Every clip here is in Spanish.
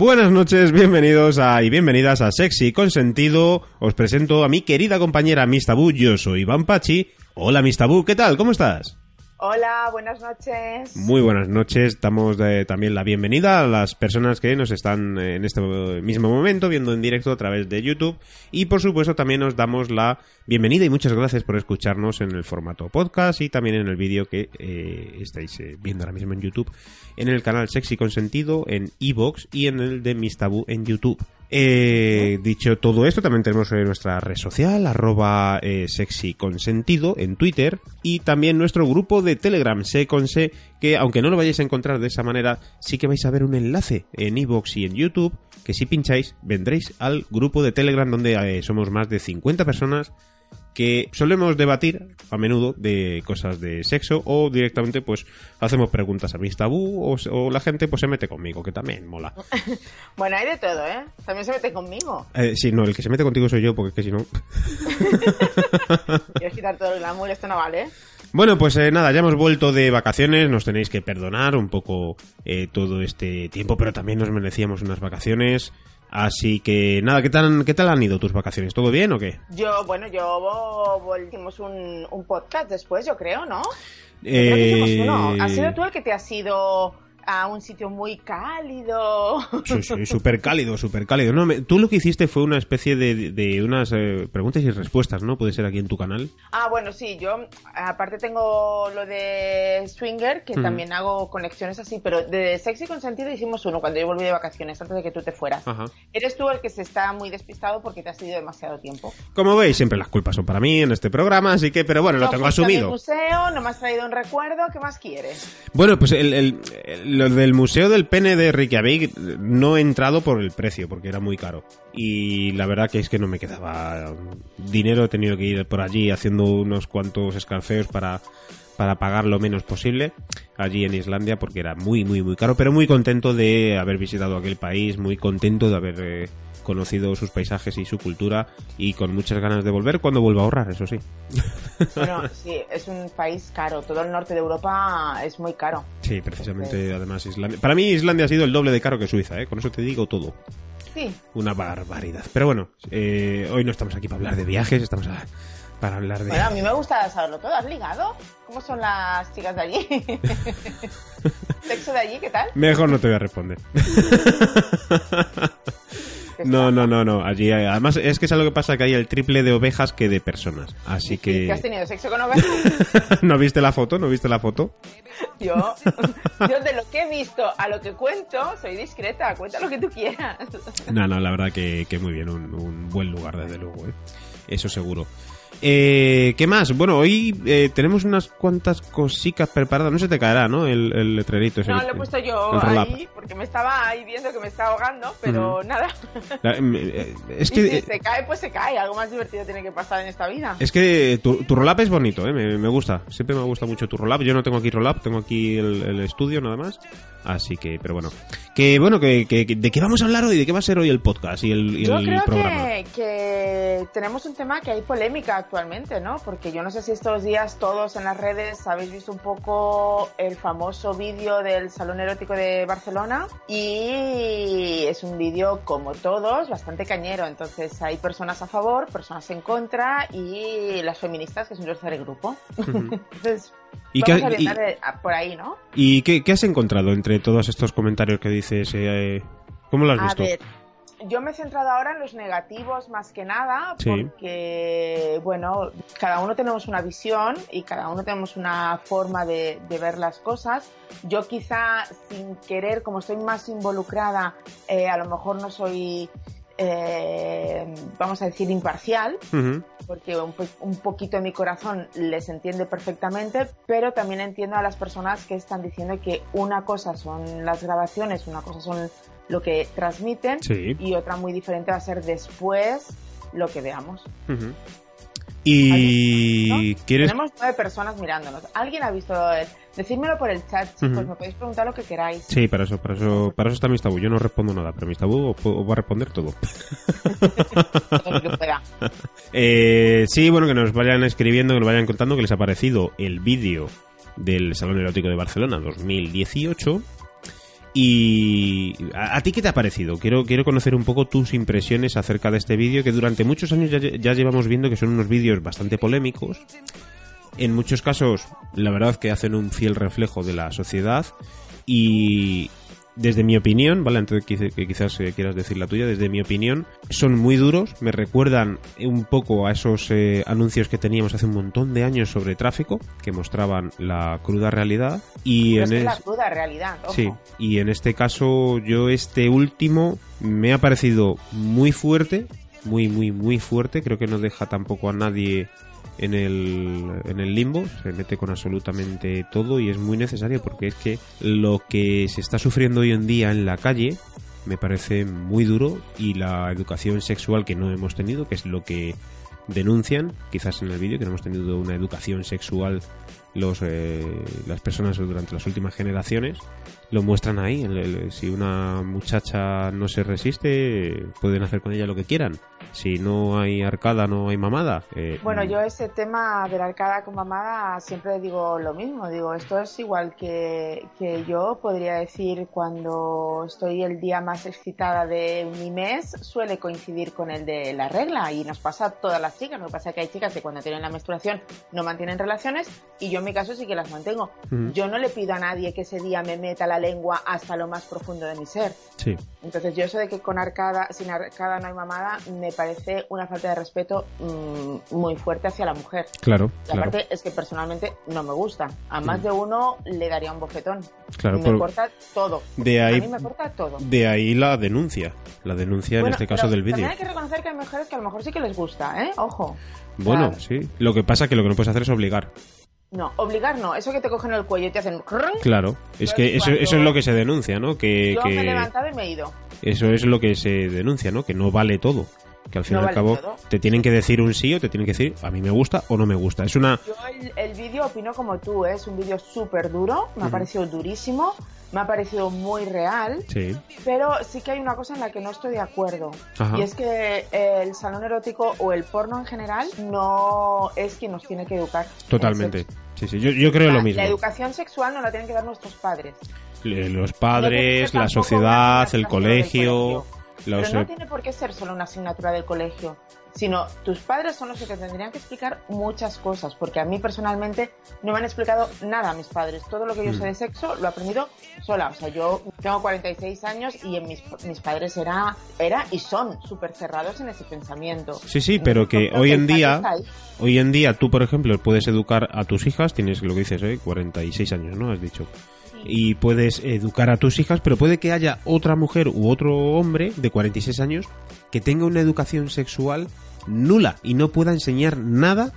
Buenas noches, bienvenidos a, y bienvenidas a Sexy Consentido. Os presento a mi querida compañera Mistabu, yo soy Iván Pachi. Hola Mistabu, ¿qué tal? ¿Cómo estás? Hola, buenas noches. Muy buenas noches. Damos eh, también la bienvenida a las personas que nos están eh, en este mismo momento viendo en directo a través de YouTube. Y por supuesto también nos damos la bienvenida y muchas gracias por escucharnos en el formato podcast y también en el vídeo que eh, estáis viendo ahora mismo en YouTube, en el canal Sexy Consentido, en Evox y en el de Mistabu en YouTube. Eh, dicho todo esto, también tenemos nuestra red social, arroba eh, sexyconsentido en Twitter y también nuestro grupo de Telegram, Seconse, que aunque no lo vayáis a encontrar de esa manera, sí que vais a ver un enlace en iVoox y en YouTube, que si pincháis vendréis al grupo de Telegram donde eh, somos más de 50 personas que solemos debatir a menudo de cosas de sexo o directamente pues hacemos preguntas a mis tabú o, la gente pues se mete conmigo, que también mola. bueno, hay de todo, ¿eh? También se mete conmigo. Eh, sí, no, el que se mete contigo soy yo porque es que si no... Quiero quitar todo el glamour, esto no vale. Bueno, pues eh, nada, ya hemos vuelto de vacaciones, nos tenéis que perdonar un poco eh, todo este tiempo, pero también nos merecíamos unas vacaciones. Así que nada, ¿qué tal, ¿qué tal han ido tus vacaciones? ¿Todo bien o qué? Yo, bueno, yo volvimos un, un podcast después, yo creo, ¿no? Eh... ¿Has sido tú el que te has ido a un sitio muy cálido. Sí, sí, súper cálido, súper cálido. No, tú lo que hiciste fue una especie de, de unas eh, preguntas y respuestas, ¿no? Puede ser aquí en tu canal. Ah, bueno, sí, yo aparte tengo lo de Swinger, que también hago conexiones así, pero de Sexy Consentido hicimos uno cuando yo volví de vacaciones, antes de que tú te fueras. Eres tú el que se está muy despistado porque te has ido demasiado tiempo. Como veis, siempre las culpas son para mí en este programa, así que, pero bueno, lo tengo asumido. Museo, no me has traído un recuerdo, ¿qué más quieres? Bueno, pues el lo del Museo del Pene de Reykjavik no he entrado por el precio, porque era muy caro. Y la verdad que es que no me quedaba dinero, he tenido que ir por allí haciendo unos cuantos escalfeos para, para pagar lo menos posible allí en Islandia, porque era muy, muy, muy caro, pero muy contento de haber visitado aquel país, muy contento de haber... Eh, conocido sus paisajes y su cultura y con muchas ganas de volver cuando vuelva a ahorrar, eso sí. Bueno, sí, es un país caro. Todo el norte de Europa es muy caro. Sí, precisamente, además Islandia. Para mí Islandia ha sido el doble de caro que Suiza, ¿eh? Con eso te digo todo. Sí. Una barbaridad. Pero bueno, eh, hoy no estamos aquí para hablar de viajes, estamos para hablar de... Bueno, a mí me gusta saberlo todo. ¿Has ligado? ¿Cómo son las chicas de allí? ¿Sexo de allí? ¿Qué tal? Mejor no te voy a responder. No, no, no, no. Allí además es que es algo que pasa que hay el triple de ovejas que de personas. Así que. ¿Qué has tenido sexo con ovejas? ¿No viste la foto? ¿No viste la foto? Yo, yo de lo que he visto a lo que cuento, soy discreta. Cuenta lo que tú quieras. No, no, la verdad que, que muy bien. Un, un buen lugar, desde luego. ¿eh? Eso seguro. Eh, ¿Qué más? Bueno, hoy eh, tenemos unas cuantas cositas preparadas. No se te caerá, ¿no? El, el letrerito. no, lo he puesto yo ahí porque me estaba ahí viendo que me estaba ahogando, pero nada. Eh, es que, si se cae, pues se cae. Algo más divertido tiene que pasar en esta vida. Es que tu, tu roll-up es bonito, ¿eh? Me, me, gusta. Siempre me gusta mucho tu roll-up. Yo no tengo aquí roll-up, tengo aquí el, el estudio nada más. Así que, pero bueno. Que bueno, que, ¿de qué vamos a hablar hoy? ¿De qué va a ser hoy el podcast y el, yo creo Que, que, tenemos un tema que hay polémica actualmente, ¿no? Porque yo no sé si estos días todos en las redes habéis visto un poco el famoso vídeo del Salón Erótico de Barcelona y es un vídeo, como todos, bastante cañero. Entonces hay personas a favor, personas en contra y las feministas, que es un tercer grupo. Entonces, ¿Y qué, por ahí, ¿no? ¿Y qué, has encontrado entre todos estos comentarios que dices? Eh, ¿Cómo lo has visto? Ver, yo me he centrado ahora en los negativos más que nada, porque, bueno, cada uno tenemos una visión y cada uno tenemos una forma de, ver las cosas. Yo quizá sin querer, como estoy más involucrada, eh, a lo mejor no soy eh, vamos a decir, imparcial, porque un, poquito de mi corazón les entiende perfectamente, pero también entiendo a las personas que están diciendo que una cosa son las grabaciones, una cosa son lo que transmiten y otra muy diferente va a ser después lo que veamos. Y Tenemos nueve personas mirándonos. ¿Alguien ha visto el... Decídmelo por el chat, chicos. Me podéis preguntar lo que queráis. Sí, para eso, para eso, para eso está mi tabú. Yo no respondo nada, pero mi tabú os, va a responder todo. eh, sí, bueno, que nos vayan escribiendo, que nos vayan contando que les ha parecido el vídeo del Salón Erótico de Barcelona 2018 Y ¿a, ti qué te ha parecido? Quiero, quiero conocer un poco tus impresiones acerca de este vídeo, que durante muchos años ya, ya llevamos viendo que son unos vídeos bastante polémicos. En muchos casos, la verdad que hacen un fiel reflejo de la sociedad y, desde mi opinión, ¿vale? Antes que, que quizás eh, quieras decir la tuya, desde mi opinión, son muy duros, me recuerdan un poco a esos eh, anuncios que teníamos hace un montón de años sobre tráfico, que mostraban la cruda realidad. Y en es la cruda realidad, Sí, y en este caso, yo este último me ha parecido muy fuerte, muy, muy, muy fuerte, creo que no deja tampoco a nadie en el, en el limbo, se mete con absolutamente todo y es muy necesario porque es que lo que se está sufriendo hoy en día en la calle me parece muy duro y la educación sexual que no hemos tenido, que es lo que denuncian, quizás en el vídeo, que no hemos tenido una educación sexual los, eh, las personas durante las últimas generaciones, lo muestran ahí. Si una muchacha no se resiste, pueden hacer con ella lo que quieran. Si no hay arcada, no hay mamada. Eh, bueno, yo ese tema de la arcada con mamada siempre digo lo mismo. Digo, esto es igual que, que yo podría decir cuando estoy el día más excitada de mi mes, suele coincidir con el de la regla y nos pasa a todas las chicas. Lo que pasa es que hay chicas que cuando tienen la menstruación no mantienen relaciones y yo en mi caso sí que las mantengo. Yo no le pido a nadie que ese día me meta la lengua hasta lo más profundo de mi ser. Sí. Entonces yo eso de que con arcada, sin arcada no hay mamada, me parece una falta de respeto mm, muy fuerte hacia la mujer. Claro. La parte es que personalmente no me gusta. A más de uno le daría un bofetón. Claro. Me corta todo. De ahí, a mí me corta todo. De ahí la denuncia. La denuncia en este caso del vídeo. También hay que reconocer que hay mujeres que a lo mejor sí que les gusta, ¿eh? Ojo. Bueno, sí. Lo que pasa es que lo que no puedes hacer es obligar. No, obligar no, eso que te cogen el cuello y te hacen... Claro, es que eso, eso es lo que se denuncia, ¿no? Que, yo me he levantado y me he ido. Eso es lo que se denuncia, ¿no? Que no vale todo. Que al fin y al cabo te tienen que decir un sí o te tienen que decir a mí me gusta o no me gusta. Es una... Yo el, vídeo opino como tú, ¿eh? es un vídeo súper duro, me ha parecido durísimo me ha parecido muy real, sí. pero sí que hay una cosa en la que no estoy de acuerdo. Y es que el salón erótico o el porno en general no es quien nos tiene que educar. Totalmente. Sí, sí, yo, yo creo lo mismo. La educación sexual no la tienen que dar nuestros padres. Los padres, la sociedad, el colegio. Pero no tiene por qué ser solo una asignatura del colegio sino tus padres son los que te tendrían que explicar muchas cosas, porque a mí personalmente no me han explicado nada a mis padres. Todo lo que yo sé de sexo lo he aprendido sola. O sea, yo tengo 46 años y en mis, mis padres era, era y son súper cerrados en ese pensamiento. Sí, sí, pero que hoy en día, hoy en día tú, por ejemplo, puedes educar a tus hijas, tienes lo que dices, ¿eh? 46 años, ¿no? Has dicho y puedes educar a tus hijas, pero puede que haya otra mujer u otro hombre de 46 años que tenga una educación sexual nula y no pueda enseñar nada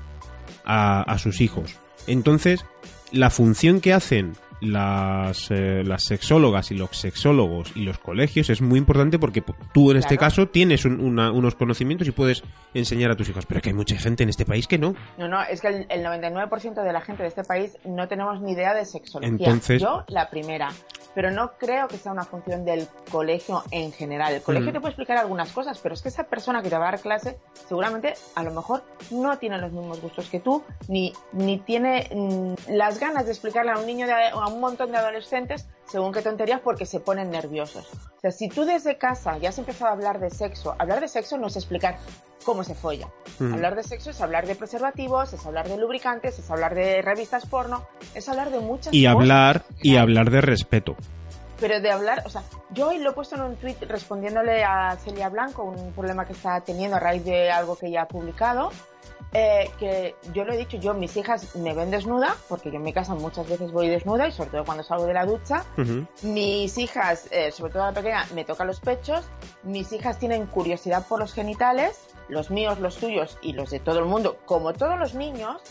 a, sus hijos. Entonces, la función que hacen las, eh, las sexólogas y los sexólogos y los colegios es muy importante porque tú en este caso tienes unos conocimientos y puedes enseñar a tus hijos, pero que hay mucha gente en este país que no. No, no, es que el, 99% de la gente de este país no tenemos ni idea de sexología. Entonces, Yo, la primera. Pero no creo que sea una función del colegio en general. El colegio mm. te puede explicar algunas cosas, pero es que esa persona que te va a dar clase seguramente a lo mejor no tiene los mismos gustos que tú, ni, ni tiene mm, las ganas de explicarle a un niño de, un montón de adolescentes según qué tonterías porque se ponen nerviosos. O sea, si tú desde casa ya has empezado a hablar de sexo, hablar de sexo no es explicar cómo se folla. Mm. Hablar de sexo es hablar de preservativos, es hablar de lubricantes, es hablar de revistas porno, es hablar de muchas y cosas. Hablar, y hablar de respeto. Pero de hablar, o sea, yo hoy lo he puesto en un tweet respondiéndole a Celia Blanco un problema que está teniendo a raíz de algo que ella ha publicado eh, que yo lo he dicho, yo mis hijas me ven desnuda, porque yo en mi casa muchas veces voy desnuda y sobre todo cuando salgo de la ducha. Mis hijas, eh, sobre todo la pequeña, me toca los pechos. Mis hijas tienen curiosidad por los genitales, los míos, los tuyos y los de todo el mundo, como todos los niños,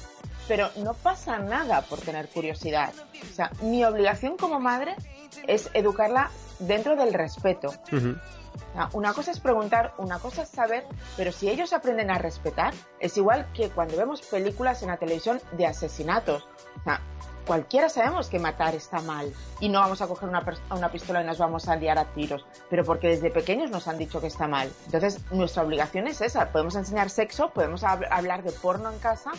pero no pasa nada por tener curiosidad. O sea, mi obligación como madre es educarla dentro del respeto. Una cosa es preguntar, una cosa es saber, pero si ellos aprenden a respetar, es igual que cuando vemos películas en la televisión de asesinatos. cualquiera sabemos que matar está mal y no vamos a coger una, pistola y nos vamos a liar a tiros, pero porque desde pequeños nos han dicho que está mal. Entonces, nuestra obligación es esa. Podemos enseñar sexo, podemos hablar de porno en casa,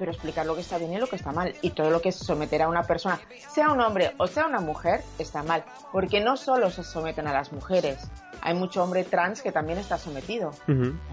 pero explicar lo que está bien y lo que está mal. Y todo lo que es someter a una persona, sea un hombre o sea una mujer, está mal. Porque no solo se someten a las mujeres, hay mucho hombre trans que también está sometido.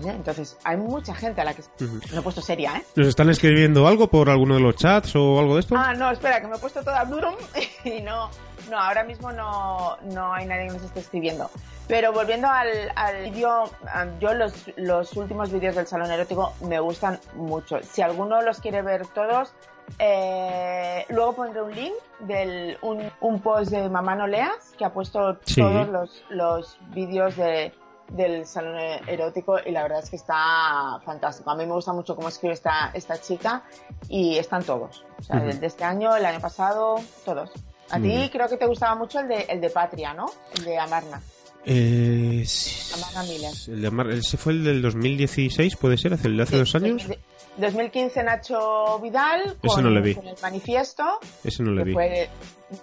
Entonces, hay mucha gente a la que... Me he puesto seria, ¿eh? ¿Nos están escribiendo algo por alguno de los chats o algo de esto? Ah, no, espera, que me he puesto toda durum y no... No, ahora mismo no, no hay nadie que nos esté escribiendo. Pero volviendo al, al vídeo, ah, yo los, los últimos vídeos del salón erótico me gustan mucho. Si alguno los quiere ver todos, eh, luego pondré un link del un, un, post de Mamá No Leas que ha puesto todos los, los vídeos de, del salón erótico y la verdad es que está fantástico. A mí me gusta mucho cómo escribe esta, esta chica y están todos. O sea, de este año, el año pasado, todos. A ti creo que te gustaba mucho el de, el de Patria, ¿no? El de Amarna. Eh, Amarna Miller. El de Amarna, ese fue el del 2016, puede ser, hace, hace dos años. 2015 Nacho Vidal con, Ese no le vi. con el manifiesto. Ese no le vi. Fue,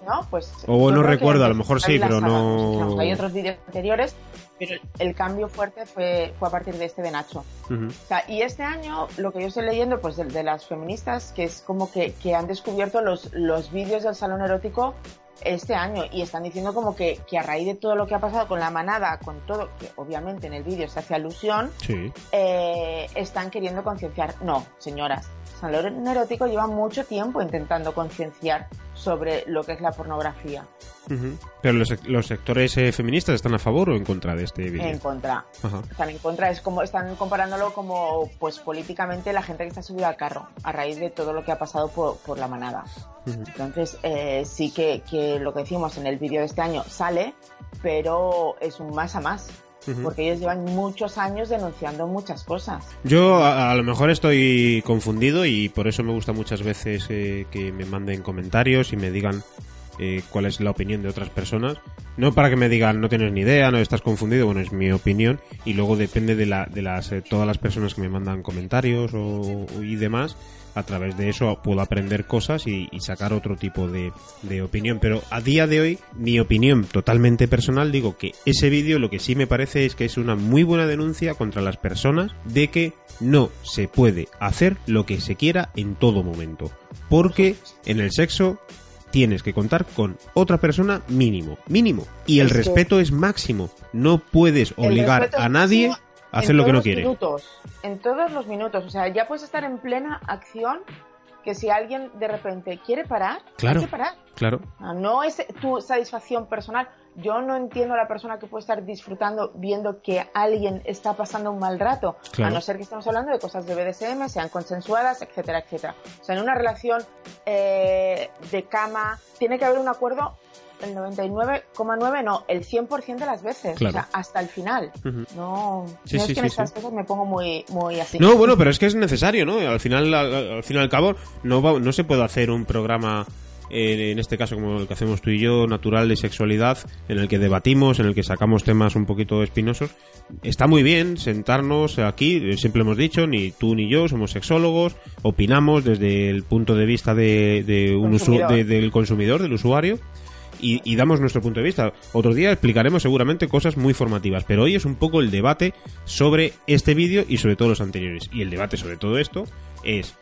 ¿no? Pues, o no recuerdo, a lo mejor sí, pero no... Hay otros vídeos anteriores, pero el cambio fuerte fue, fue a partir de este de Nacho. o sea, y este año, lo que yo estoy leyendo, pues de, de las feministas, que es como que, que han descubierto los, los vídeos del salón erótico este año y están diciendo como que, que, a raíz de todo lo que ha pasado con la manada, con todo, que obviamente en el vídeo se hace alusión, eh, están queriendo concienciar. No, señoras, Salón Erótico lleva mucho tiempo intentando concienciar sobre lo que es la pornografía. Pero los, sectores eh, feministas están a favor o en contra de este vídeo? En contra. Están en contra, es como están comparándolo como pues políticamente la gente que está subida al carro a raíz de todo lo que ha pasado por, la manada. Entonces eh, sí que, que lo que decimos en el vídeo de este año sale, pero es un más a más porque ellos llevan muchos años denunciando muchas cosas. Yo a, lo mejor estoy confundido y por eso me gusta muchas veces eh, que me manden comentarios y me digan eh, cuál es la opinión de otras personas. No para que me digan no tienes ni idea, no estás confundido, bueno, es mi opinión y luego depende de, la, de las, eh, todas las personas que me mandan comentarios o, y demás a través de eso puedo aprender cosas y, sacar otro tipo de, opinión. Pero a día de hoy, mi opinión totalmente personal, digo que ese vídeo lo que sí me parece es que es una muy buena denuncia contra las personas de que no se puede hacer lo que se quiera en todo momento. Porque en el sexo tienes que contar con otra persona mínimo, mínimo. Y el respeto es máximo. No puedes obligar a nadie hacer lo que no quiere. Minutos, en todos los minutos. O sea, ya puedes estar en plena acción que si alguien de repente quiere parar, claro, hay que parar. Claro. No es tu satisfacción personal. Yo no entiendo a la persona que puede estar disfrutando viendo que alguien está pasando un mal rato, a no ser que estemos hablando de cosas de BDSM, sean consensuadas, etcétera, etcétera. O sea, en una relación eh, de cama tiene que haber un acuerdo el 99,9 no, el 100% de las veces, o sea, hasta el final. No, es que en estas cosas me pongo muy, muy así. No, bueno, pero es que es necesario, ¿no? Al final, al, fin y al cabo, no, no se puede hacer un programa eh, en este caso como el que hacemos tú y yo, natural de sexualidad, en el que debatimos, en el que sacamos temas un poquito espinosos. Está muy bien sentarnos aquí, siempre hemos dicho, ni tú ni yo somos sexólogos, opinamos desde el punto de vista de, un del consumidor, del usuario y, damos nuestro punto de vista. Otro día explicaremos seguramente cosas muy formativas, pero hoy es un poco el debate sobre este vídeo y sobre todos los anteriores. Y el debate sobre todo esto es,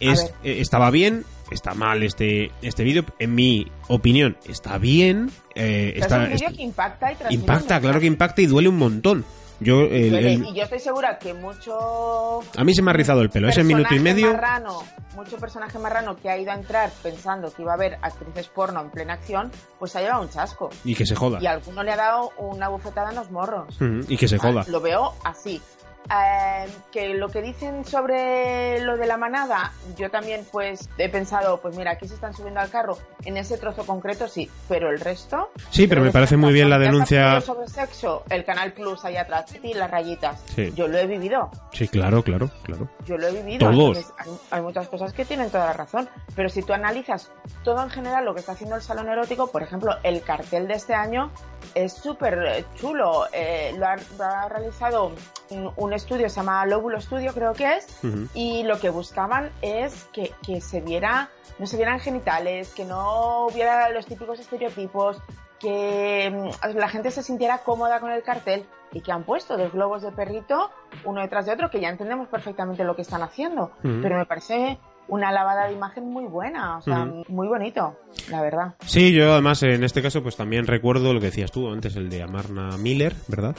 es eh, estaba bien, está mal este este vídeo, en mi opinión está bien. Eh, está, es un vídeo que impacta y Impacta, claro que impacta y duele un montón. Yo, Y yo estoy segura que mucho... A mí se me ha rizado el pelo, ese minuto y medio... Marrano, mucho personaje marrano que ha ido a entrar pensando que iba a haber actrices porno en plena acción, pues ha llevado un chasco. Y que se joda. Y a alguno le ha dado una bufetada en los morros. y que se joda. lo veo así. Eh, que lo que dicen sobre lo de la manada, yo también pues he pensado, pues mira, aquí se están subiendo al carro, en ese trozo concreto sí, pero el resto... Sí, pero me parece muy bien la denuncia... Sobre sexo, el Canal Plus ahí atrás, y las rayitas, yo lo he vivido. Sí, claro, claro, claro. Yo lo he vivido. Todos. Hay, muchas cosas que tienen toda la razón, pero si tú analizas todo en general lo que está haciendo el salón erótico, por ejemplo, el cartel de este año es súper chulo, eh, lo, ha, realizado un estudio, se llama Lóbulo Studio creo que es, y lo que buscaban es que, que, se viera, no se vieran genitales, que no hubiera los típicos estereotipos, que mm, la gente se sintiera cómoda con el cartel y que han puesto dos globos de perrito uno detrás de otro, que ya entendemos perfectamente lo que están haciendo, pero me parece una lavada de imagen muy buena, o sea, muy bonito, la verdad. Sí, yo además en este caso pues también recuerdo lo que decías tú antes, el de Amarna Miller, ¿verdad?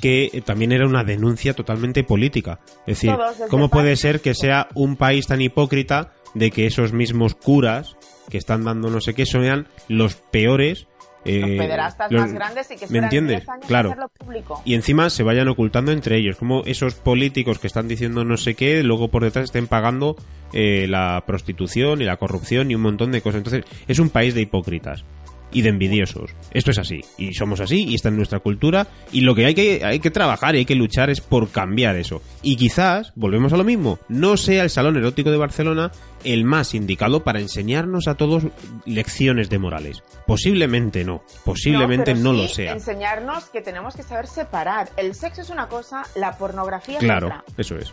Que también era una denuncia totalmente política. Es decir, ¿cómo puede ser que sea un país tan hipócrita de que esos mismos curas que están dando no sé qué sean los peores los eh, pederastas más grandes y que ¿Me entiendes? claro. público. Y encima se vayan ocultando entre ellos, como esos políticos que están diciendo no sé qué, luego por detrás estén pagando eh, la prostitución y la corrupción y un montón de cosas. Entonces, es un país de hipócritas y de envidiosos. Esto es así, y somos así, y está en nuestra cultura, y lo que hay que, hay que trabajar y hay que luchar es por cambiar eso. Y quizás, volvemos a lo mismo, no sea el Salón Erótico de Barcelona el más indicado para enseñarnos a todos lecciones de morales. Posiblemente no, posiblemente no, lo sea. Enseñarnos que tenemos que saber separar. El sexo es una cosa, la pornografía es claro, otra. eso es.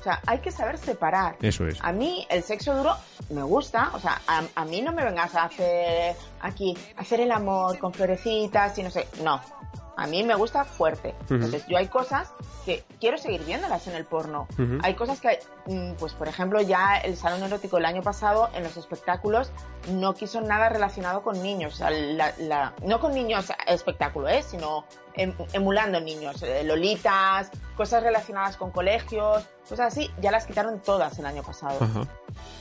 O sea, hay que saber separar. Eso es. A mí el sexo duro me gusta. O sea, a, mí no me vengas a hacer aquí, hacer el amor con florecitas y no sé. No. A mí me gusta fuerte. Entonces, yo hay cosas que quiero seguir viéndolas en el porno. Hay cosas que, mm, pues por ejemplo, ya el salón erótico el año pasado en los espectáculos no quiso nada relacionado con niños. O sea, la, no con niños espectáculo, ¿eh? sino em, emulando niños. Eh, lolitas, cosas relacionadas con colegios, cosas así, ya las quitaron todas el año pasado.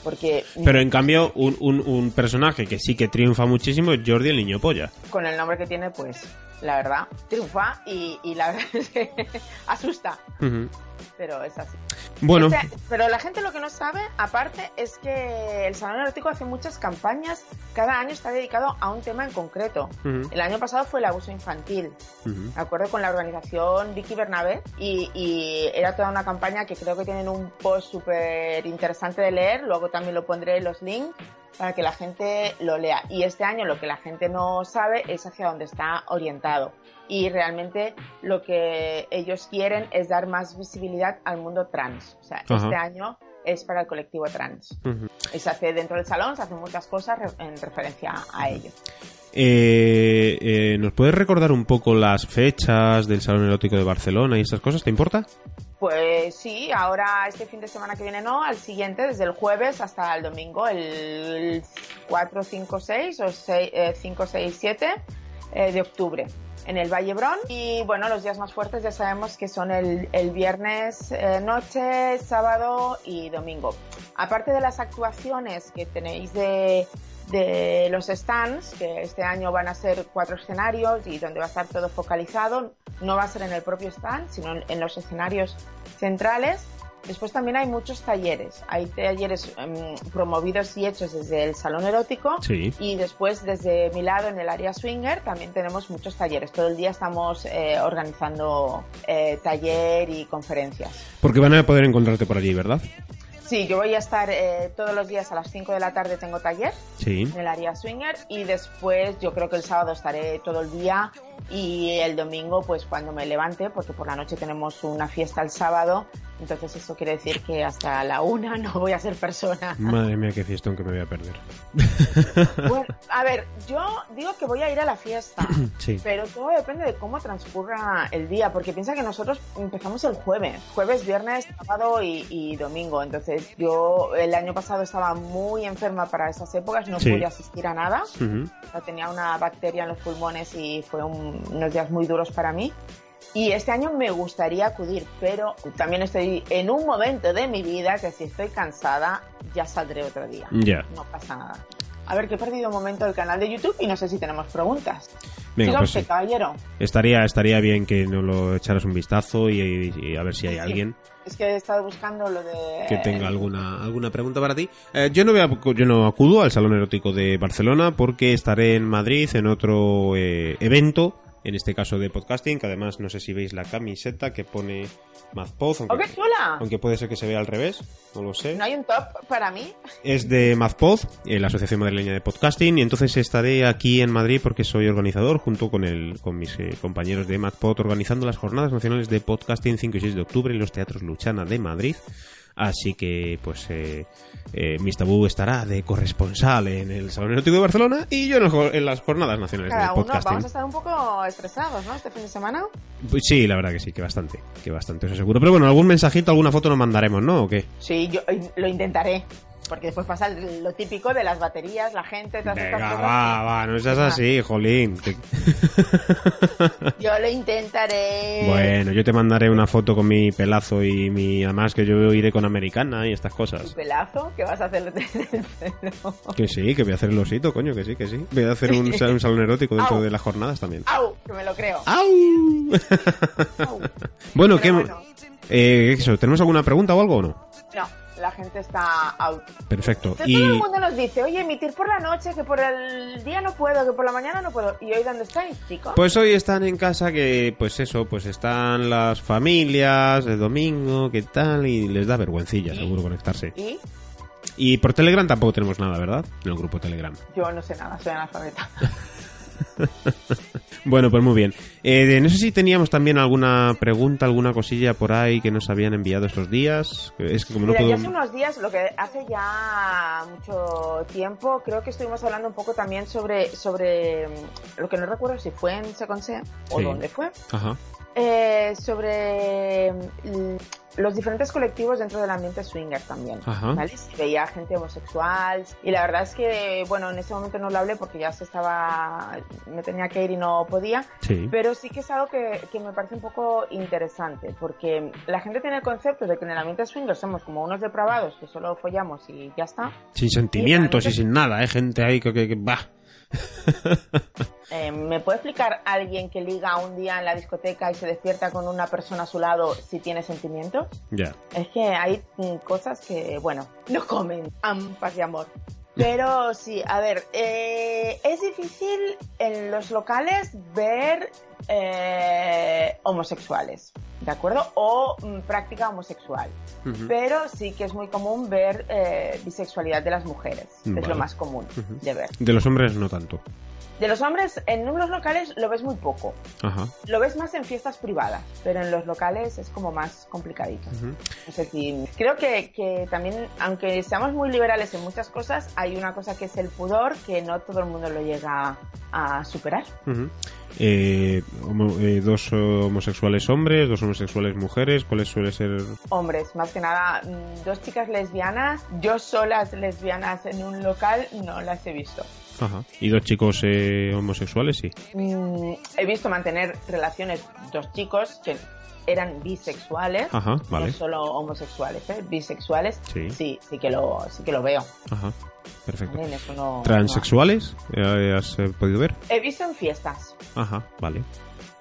Porque, Pero en cambio, un, un, un personaje que sí que triunfa muchísimo es Jordi el niño polla. Con el nombre que tiene, pues la verdad, triunfa y, la verdad es que asusta. Pero es así. Bueno. Este, pero la gente lo que no sabe, aparte, es que el Salón Erótico hace muchas campañas. Cada año está dedicado a un tema en concreto. El año pasado fue el abuso infantil. De acuerdo con la organización Vicky Bernabé. Y, y, era toda una campaña que creo que tienen un post súper interesante de leer. Luego también lo pondré en los links para que la gente lo lea. Y este año lo que la gente no sabe es hacia dónde está orientado. Y realmente lo que ellos quieren es dar más visibilidad al mundo trans. O sea, este año es para el colectivo trans. Y se hace dentro del salón, se hacen muchas cosas en referencia a ello. Eh, eh, ¿Nos puedes recordar un poco las fechas del Salón Erótico de Barcelona y esas cosas? ¿Te importa? Pues sí, ahora este fin de semana que viene no, al siguiente, desde el jueves hasta el domingo, el 4, 5, 6 o 6, 5, 6, 7 de octubre en el Vallebrón. Y bueno, los días más fuertes ya sabemos que son el, el viernes eh, noche, sábado y domingo. Aparte de las actuaciones que tenéis de, de los stands, que este año van a ser cuatro escenarios y donde va a estar todo focalizado. No va a ser en el propio stand, sino en los escenarios centrales. Después también hay muchos talleres. Hay talleres em, promovidos y hechos desde el salón erótico. Y después desde mi lado en el área swinger también tenemos muchos talleres. Todo el día estamos eh, organizando eh, taller y conferencias. Porque van a poder encontrarte por allí, ¿verdad? Sí, yo voy a estar eh, todos los días a las 5 de la tarde tengo taller en el área swinger y después yo creo que el sábado estaré todo el día y el domingo pues cuando me levante porque por la noche tenemos una fiesta el sábado entonces eso quiere decir que hasta la una no voy a ser persona. Madre mía, qué fiesta que me voy a perder. Bueno, a ver, yo digo que voy a ir a la fiesta, pero todo depende de cómo transcurra el día, porque piensa que nosotros empezamos el jueves, jueves, viernes, sábado y, domingo. Entonces yo el año pasado estaba muy enferma para esas épocas, no podía asistir a nada. tenía una bacteria en los pulmones y fue unos días muy duros para mí. Y este año me gustaría acudir, pero también estoy en un momento de mi vida que si estoy cansada, ya saldré otro día. Ya. No pasa nada. A ver, que he perdido un momento el canal de YouTube y no sé si tenemos preguntas. Venga, pues caballero. Estaría, estaría bien que nos lo echaras un vistazo y, a ver si hay alguien. Es que he estado buscando lo de... Que tenga alguna, alguna pregunta para ti. Eh, yo, no voy a, yo no acudo al Salón Erótico de Barcelona porque estaré en Madrid en otro eh, evento en este caso de podcasting, que además no sé si veis la camiseta que pone Mazpoz, aunque, aunque puede ser que se vea al revés, no lo sé. ¿No hay un top para mí? Es de Mazpoz, eh, la Asociación Madrileña de Podcasting, y entonces estaré aquí en Madrid porque soy organizador junto con, el, con mis eh, compañeros de Mazpod organizando las Jornadas Nacionales de Podcasting 5 y 6 de octubre en los Teatros Luchana de Madrid. Así que, pues, eh, eh, Miss Tabú estará de corresponsal en el Salón Erótico de Barcelona y yo en, las jornadas nacionales de podcasting. vamos a estar un poco estresados, ¿no? Este fin de semana. Pues sí, la verdad que sí, que bastante, que bastante, eso seguro. Pero bueno, algún mensajito, alguna foto nos mandaremos, ¿no? ¿O qué? Sí, yo lo intentaré. Porque después pasa lo típico de las baterías, la gente, todas Venga, estas cosas. va, va, no seas así, jolín. Yo lo intentaré. Bueno, yo te mandaré una foto con mi pelazo y mi... Además que yo iré con americana y estas Tu cosas. pelazo, ¿qué vas a hacer del pelo? Que sí, que voy a hacer el osito, coño, que sí, que sí. Voy a hacer un, un salón erótico dentro Au. de las jornadas también. ¡Au! Que me lo creo. ¡Au! ¡Au! bueno, ¿qué... Pero bueno. Eh, eso, ¿tenemos alguna pregunta o algo o no? No, la gente está out. Perfecto. Todo Y... el mundo nos dice, oye, emitir por la noche, que por el día no puedo, que por la mañana no puedo. ¿Y hoy dónde estáis, chicos? Pues hoy están en casa que, pues eso, pues están las familias, el domingo, qué tal, y les da vergüencilla, seguro, conectarse. Y Y por Telegram tampoco tenemos nada, ¿verdad? En el grupo Telegram. yo no sé nada, soy analfabeta. Bueno, pues muy bien. Eh, no sé si teníamos también alguna pregunta, alguna cosilla por ahí que nos habían enviado estos días. Es que como no Mira, puedo... yo hace unos días, lo que hace ya mucho tiempo, creo que estuvimos hablando un poco también sobre, sobre mm, lo que no recuerdo si fue en Seconse o Sí. dónde fue, Ajá. Eh, sobre mm, los diferentes colectivos dentro del ambiente swinger también. Ajá. ¿vale? Si veía gente homosexual y la verdad es que, bueno, en ese momento no lo hablé porque ya se estaba, me tenía que ir y no podía, Sí. pero sí que es algo que, que me parece un poco interesante, porque la gente tiene el concepto de que en el ambiente swinger somos como unos depravados que solo follamos y ya está. Sin sentimientos y sin nada, ¿eh? Gente ahí que... que, que- bah. Eh, ¿Me puede explicar alguien que liga un día en la discoteca y se despierta con una persona a su lado si tiene sentimientos? Ya. Es que hay mm, cosas que, bueno, no comen am, paz y amor. Pero sí, a ver, eh, es difícil en los locales ver eh, homosexuales, ¿de acuerdo? O mm, práctica homosexual. Pero sí que es muy común ver eh, bisexualidad de las mujeres. Es lo más común de ver. De los hombres no tanto. De los hombres, en los locales lo ves muy poco. Ajá. Lo ves más en fiestas privadas, pero en los locales es como más complicadito. Es decir, creo que, que también, aunque seamos muy liberales en muchas cosas, hay una cosa que es el pudor que no todo el mundo lo llega a superar. Eh, homo- eh, dos homosexuales hombres, dos homosexuales mujeres, ¿cuáles suele ser? Hombres, más que nada, mm, dos chicas lesbianas, yo solas lesbianas en un local no las he visto. Ajá. Y dos chicos eh, homosexuales, sí. Mm, he visto mantener relaciones dos chicos que eran bisexuales, Ajá, vale. no solo homosexuales, ¿eh? bisexuales. Sí. sí, sí que lo, sí que lo veo. Ajá. Perfecto. No- ¿Transexuales? Eh, ¿Has eh, podido ver? no. He visto en fiestas. Ajá, vale.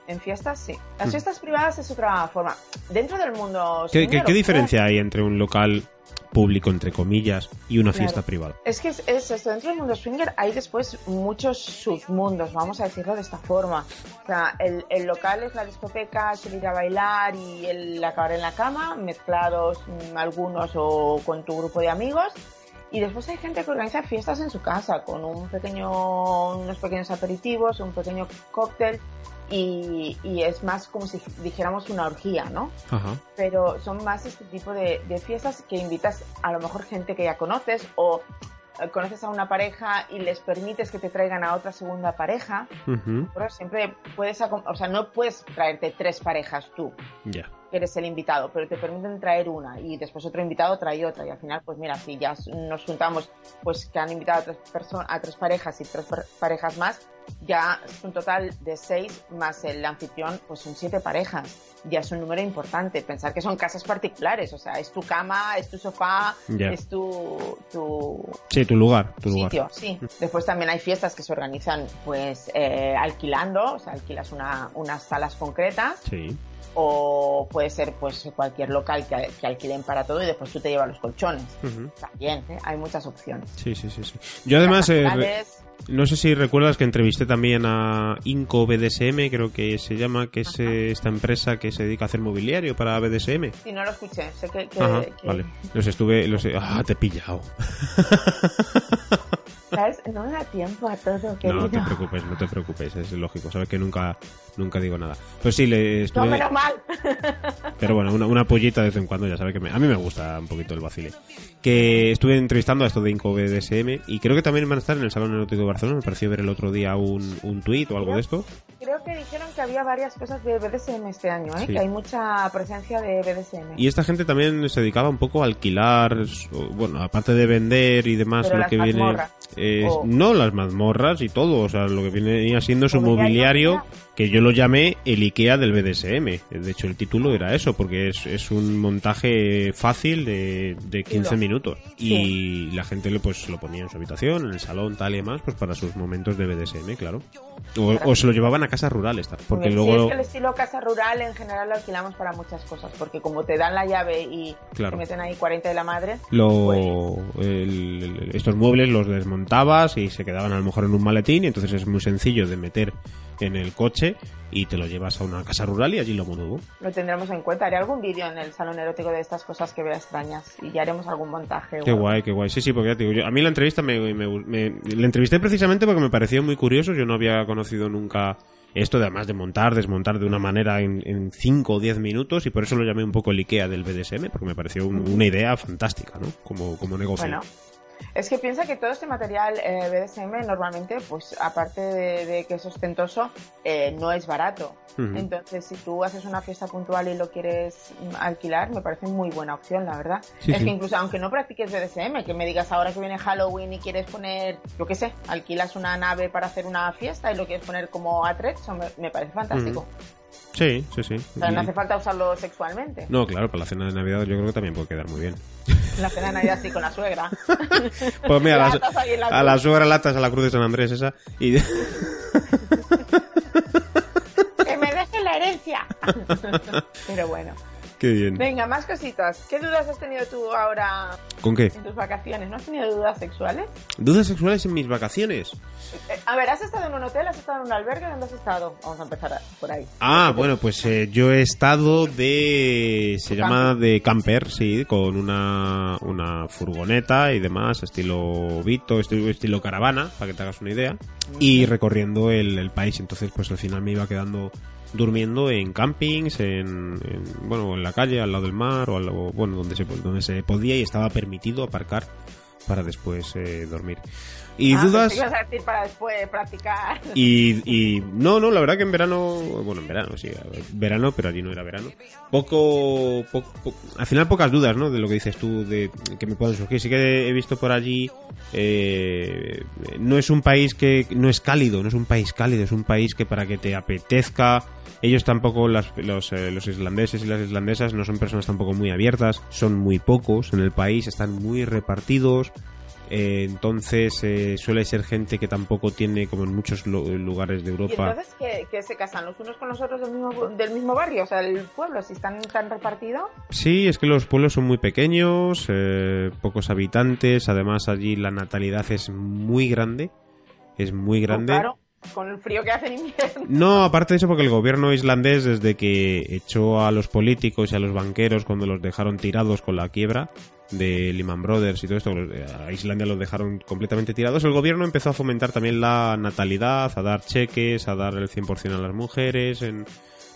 En fiestas sí. Las Mm. fiestas privadas es otra forma. Dentro del mundo. ¿Qué, qué- diferencia hay entre un local público, entre comillas, y una Claro. fiesta privada? Es que es, es esto, dentro del mundo swinger hay después muchos submundos, vamos a decirlo de esta forma. O sea, el, el local es la discoteca, es el ir a bailar y el acabar en la cama, mezclados mm, algunos o con tu grupo de amigos. Y después hay gente que organiza fiestas en su casa con un pequeño, unos pequeños aperitivos, un pequeño cóctel y, y es más como si dijéramos una orgía, ¿no? Ajá. pero son más este tipo de, de fiestas que invitas a lo mejor gente que ya conoces o eh, conoces a una pareja y les permites que te traigan a otra segunda pareja, Ujú. pero siempre puedes, o sea, no puedes traerte tres parejas tú, Ya. que eres el invitado, pero te permiten traer una y después otro invitado trae otra y al final, pues mira, si ya nos juntamos, pues que han invitado a tres a tres parejas y tres par- parejas más, ya es un total de seis más el anfitrión, pues son siete parejas. Ya es un número importante. Pensar que son casas particulares, o sea, es tu cama, es tu sofá, Ya. es tu, tu Sí, tu lugar, tu lugar. sitio, sí. Después también hay fiestas que se organizan, pues, eh, alquilando, o sea, alquilas una, unas salas concretas Sí. o puede ser, pues, cualquier local que, que alquilen para todo y después tú te llevas los colchones. Ujú. También, ¿eh? hay muchas opciones. Sí, sí, sí, sí. Yo además, eh, no sé si recuerdas que entrevisté también a Inco BDSM, creo que se llama, que es eh, esta empresa que se dedica a hacer mobiliario para BDSM. Sí, no lo escuché. Sé que. que- Ajá, que- vale. Los estuve, los ah, te he pillado. ¿Sabes? No me da tiempo a todo, querido. No te preocupes, no te preocupes, es lógico, sabes que nunca, nunca digo nada. Pues sí, le No, estuve, menos mal. pero bueno, una, una pollita de vez en cuando, ya sabes que me- a mí me gusta un poquito el vacile. Que estuve entrevistando a esto de Inco BDSM y creo que también van a estar en el Salón Erótico de Barcelona, me pareció ver el otro día un, un tuit o algo de esto. Creo creo que dijeron que había varias cosas de BDSM este año, ¿eh? que hay mucha presencia de BDSM. Y esta gente también se dedicaba un poco a alquilar, bueno, aparte de vender y demás, lo que viene... No, las mazmorras y todo, o sea, lo que viene siendo su mobiliario, que yo lo llamé el IKEA del BDSM. De hecho, el título era eso, porque es, es un montaje fácil de, de 15 minutos. Y la gente pues lo ponía en su habitación, en el salón, tal y demás, pues para sus momentos de BDSM, claro. O, se lo llevaban a casas rurales, porque luego... es que el estilo casa rural en general lo alquilamos para muchas cosas, porque como te dan la llave y te meten ahí 40 de la madre... Lo, pues estos muebles los desmontabas y se quedaban a lo mejor en un maletín y entonces es muy sencillo de meter en el coche y te lo llevas a una casa rural y allí lo muevo. Lo tendremos en cuenta. Haré algún vídeo en el salón erótico de estas cosas que veo extrañas y ya haremos algún montaje. Qué guay, qué guay. Sí, sí, porque ya te digo, yo, a mí la entrevista me, me, la entrevisté precisamente porque me pareció muy curioso. Yo no había conocido nunca esto de además de montar, desmontar de una manera en 5 o 10 minutos y por eso lo llamé un poco el IKEA del BDSM porque me pareció una idea fantástica, ¿no? Como, como negocio. Bueno. Es que piensa que todo este material eh, BDSM normalmente, pues aparte de, que es ostentoso, eh, no es barato. Entonces, si tú haces una fiesta puntual y lo quieres alquilar, me parece muy buena opción, la verdad. es que incluso aunque no practiques BDSM, que me digas ahora que viene Halloween y quieres poner, yo qué sé, alquilas una nave para hacer una fiesta y lo quieres poner como atrecho, me, me parece fantástico. Sí, sí, sí. O sea, no hace falta usarlo sexualmente. No, claro, para la cena de Navidad yo creo que también puede quedar muy bien. La cena de Navidad sí, con la suegra. pues mira, a la suegra latas a la cruz de San Andrés esa y... que me deje la herencia. Pero bueno. Qué bien. Venga, más cositas. ¿Qué dudas has tenido tú ahora ¿Con qué? en tus vacaciones? ¿No has tenido dudas sexuales? ¿Dudas sexuales en mis vacaciones? Eh, a ver, ¿has estado en un hotel? ¿Has estado en un albergue? ¿Dónde has estado? Vamos a empezar por ahí. Ah, bueno, pues eh, yo he estado de... Se llama de camper, sí, con una, una furgoneta y demás, estilo Vito, estilo, estilo caravana, para que te hagas una idea, y recorriendo el, el país. Entonces, pues al final me iba quedando durmiendo en campings, en, bueno, en la calle, al lado del mar, o al, bueno, donde se, donde se podía y estaba permitido aparcar para después eh, dormir. Y ah, dudas. decir para después practicar. Y, y no, no, la verdad que en verano, bueno, en verano, sí, verano, pero allí no era verano. Poco, poco, al final pocas dudas, ¿no? De lo que dices tú, de que me pueden surgir. Sí que he visto por allí, eh, no es un país que, no es cálido, no es un país cálido, es un país que para que te apetezca ellos tampoco, los, eh, los islandeses y las islandesas, no son personas tampoco muy abiertas, son muy pocos en el país, están muy repartidos. Eh, entonces eh, suele ser gente que tampoco tiene como en muchos lugares de Europa. ¿Y entonces ¿qué, se casan los unos con los otros del mismo, del mismo barrio? O sea, el pueblo, si están tan repartidos. Sí, es que los pueblos son muy pequeños, pocos habitantes, además allí la natalidad es muy grande, es muy grande. claro con el frío que hace en invierno. No, aparte de eso, porque el gobierno islandés, desde que echó a los políticos y a los banqueros cuando los dejaron tirados con la quiebra de Lehman Brothers y todo esto, a Islandia los dejaron completamente tirados, el gobierno empezó a fomentar también la natalidad, a dar cheques, a dar el 100% a las mujeres, en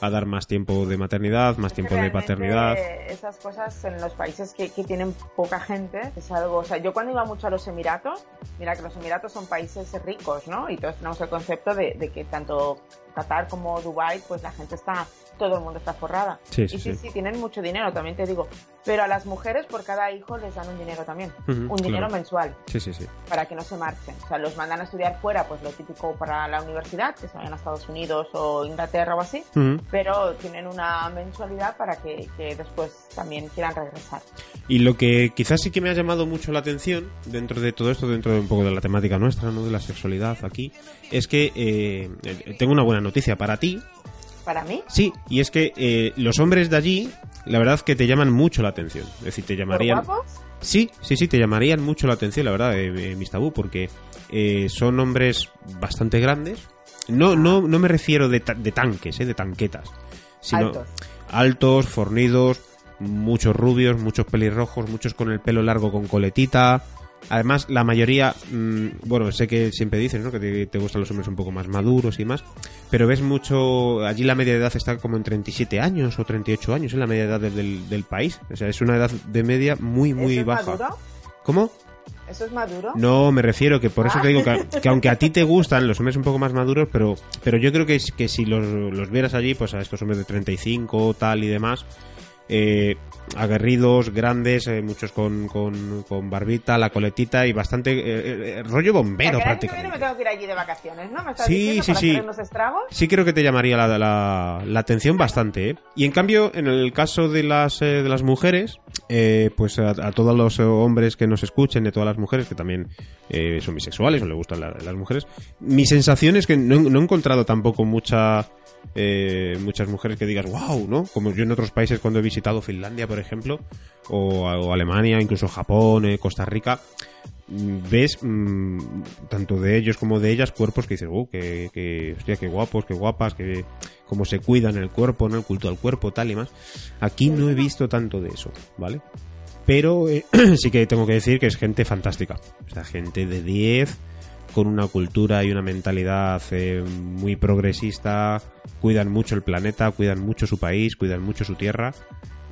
a dar más tiempo de maternidad, más tiempo de paternidad. Esas cosas en los países que, que, tienen poca gente es algo. O sea, yo cuando iba mucho a los Emiratos, mira que los Emiratos son países ricos, ¿no? Y todos tenemos el concepto de, de que tanto Qatar como Dubai, pues la gente está todo el mundo está forrada. Sí, sí, y sí, sí, tienen mucho dinero, también te digo. Pero a las mujeres por cada hijo les dan un dinero también. un dinero mensual. Sí, sí, sí. Para que no se marchen. O sea, los mandan a estudiar fuera, pues lo típico para la universidad, que se vayan a Estados Unidos o Inglaterra o así. Pero tienen una mensualidad para que, después también quieran regresar. Y lo que quizás sí que me ha llamado mucho la atención dentro de todo esto, dentro de un poco de la temática nuestra, ¿no? De la sexualidad aquí, es que eh, tengo una buena noticia para ti, ¿Para mí? Sí, y es que eh, los hombres de allí, la verdad que te llaman mucho la atención. Es decir, te llamarían... guapos? Sí, sí, sí, te llamarían mucho la atención, la verdad, eh, mis tabú, porque eh, son hombres bastante grandes. No, no, no me refiero de, de tanques, eh, de tanquetas. Sino altos. altos, fornidos, muchos rubios, muchos pelirrojos, muchos con el pelo largo con coletita, Además, la mayoría, mm, bueno, sé que siempre dices, ¿no? Que te, gustan los hombres un poco más maduros y más, pero ves mucho, allí la media de edad está como en 37 años o 38 años, es la media edad del, del país. O sea, es una edad de media muy, muy baja. Maduro? ¿Cómo? ¿Eso es maduro? No, me refiero que por eso te digo que, que, aunque a ti te gustan los hombres un poco más maduros, pero, pero yo creo que, que si los, los vieras allí, pues a estos hombres de 35, tal y demás, eh, aguerridos, grandes, eh, muchos con, con, con, barbita, la coletita y bastante eh, eh rollo bombero prácticamente. me tengo que ir allí de vacaciones, ¿no? ¿Me sí, sí, sí. Sí creo que te llamaría la, la, la atención bastante. ¿eh? Y en cambio, en el caso de las, de las mujeres, pues a, a, todos los hombres que nos escuchen, de todas las mujeres que también son bisexuales o le gustan las mujeres, mi sensación es que no, no he encontrado tampoco mucha muchas mujeres que digas, wow, ¿no? Como yo en otros países cuando he visitado Finlandia, por ejemplo, o, Alemania, incluso Japón, eh, Costa Rica, ves mm, tanto de ellos como de ellas cuerpos que dices, oh, que, que, hostia, qué guapos, qué guapas, que cómo se cuidan el cuerpo, ¿no? El culto al cuerpo, tal y más. Aquí no he visto tanto de eso, ¿vale? Pero eh, sí que tengo que decir que es gente fantástica. O gente de 10 con una cultura y una mentalidad eh, muy progresista, cuidan mucho el planeta, cuidan mucho su país, cuidan mucho su tierra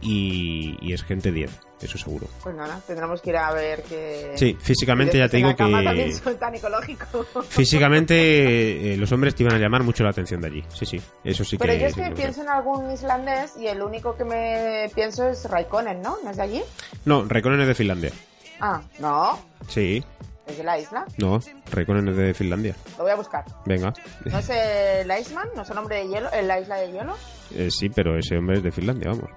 y, es gente 10, eso seguro. Pues nada, tendremos que ir a ver que... Sí, físicamente ya te digo que... tan ecológico. Físicamente eh, los hombres te iban a llamar mucho la atención de allí, sí, sí, eso sí Pero que... yo es que pienso en algún islandés y el único que me pienso es Raikkonen, ¿no? ¿No es de allí? No, Raikkonen es de Finlandia. Ah, ¿no? Sí. ¿Es de la isla? No, Raikkonen es de Finlandia. Lo voy a buscar. Venga. ¿No es el Iceman? ¿No es el hombre de hielo? ¿En la isla de hielo? Eh, sí, pero ese hombre es de Finlandia, vamos.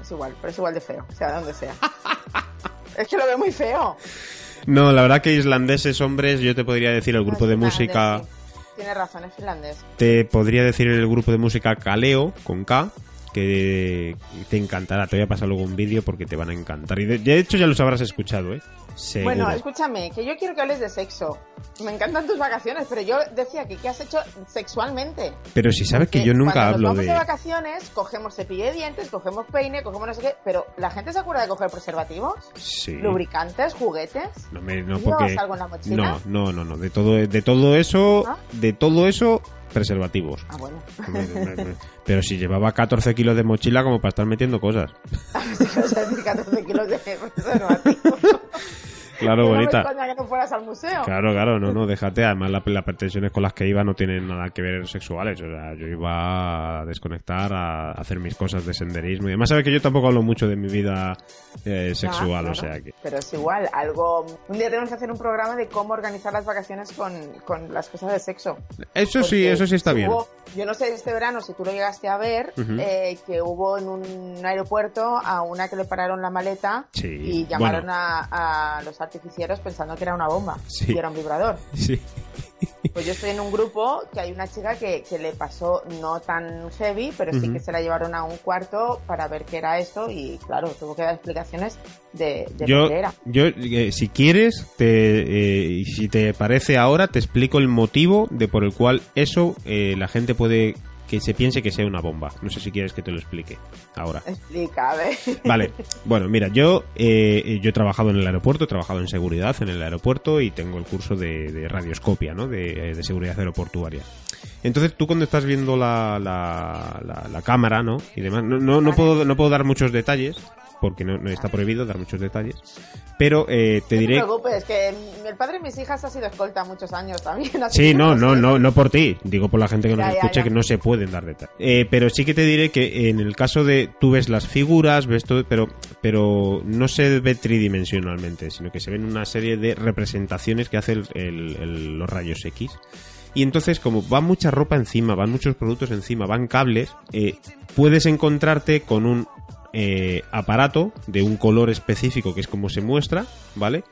Es igual, pero es igual de feo, sea de donde sea. es que lo veo muy feo. No, la verdad que islandeses hombres, yo te podría decir el grupo de música... Sí. Tienes razón, es finlandés. Te podría decir el grupo de música Kaleo, con K, que te encantará. Te voy a pasar luego un vídeo porque te van a encantar. Y de, hecho ya los habrás escuchado, ¿eh? Bueno, escúchame, que yo quiero que hables de sexo. Me encantan tus vacaciones, pero yo decía que qué has hecho sexualmente. Pero si sabes que yo nunca hablo nos vamos de... vacaciones, cogemos cepillo de dientes, cogemos peine, cogemos no sé qué, pero ¿la gente se acuerda de coger preservativos? Sí. ¿Lubricantes, juguetes? No, me, no porque... algo en la mochila? No, no, no, De todo, de todo eso, ¿Ah? de todo eso preservativos. Ah, bueno. Pero si llevaba 14 kilos de mochila como para estar metiendo cosas. 14 kilos de preservativos. Claro, bonita. que no fueras al museo. Claro, claro, no, no, déjate. Además, las la pretensiones con las que iba no tienen nada que ver sexuales. O sea, yo iba a desconectar, a hacer mis cosas de senderismo. Y además, sabes que yo tampoco hablo mucho de mi vida eh, sexual, o sea que. Pero es igual, algo. Un día tenemos que hacer un programa de cómo organizar las vacaciones con, con las cosas de sexo. Eso sí, eso sí está bien. Yo no sé este verano si tú lo llegaste a ver, eh, que hubo en un aeropuerto a una que le pararon la maleta y llamaron a, a los artificieros pensando que era una bomba y era un vibrador. Sí. Pues yo estoy en un grupo que hay una chica que, que le pasó no tan heavy, pero sí que se la llevaron a un cuarto para ver qué era esto y claro, tuvo que dar explicaciones de, de yo, qué era. Yo, eh, si quieres, te, eh, si te parece ahora, te explico el motivo de por el cual eso eh, la gente puede que se piense que sea una bomba. No sé si quieres que te lo explique ahora. Explica, a ver. Vale, bueno, mira, yo, eh, yo he trabajado en el aeropuerto, he trabajado en seguridad en el aeropuerto y tengo el curso de, radioscopia, ¿no? De, seguridad aeroportuaria. Entonces tú cuando estás viendo la, la, la, cámara, ¿no? Y demás, no, no, no, puedo, no puedo dar muchos detalles, porque no, está prohibido dar muchos detalles. Pero eh, te diré. No te preocupes, que el padre de mis hijas ha sido escolta muchos años también. Sí, no, no, no, no por ti. Digo por la gente que nos escucha que no se pueden dar detalles. Eh, pero sí que te diré que en el caso de. Tú ves las figuras, ves todo, pero, pero no se ve tridimensionalmente, sino que se ven una serie de representaciones que hacen los rayos X. Y entonces, como va mucha ropa encima, van muchos productos encima, van cables, eh, puedes encontrarte con un eh, aparato de un color específico que es como se muestra, ¿vale?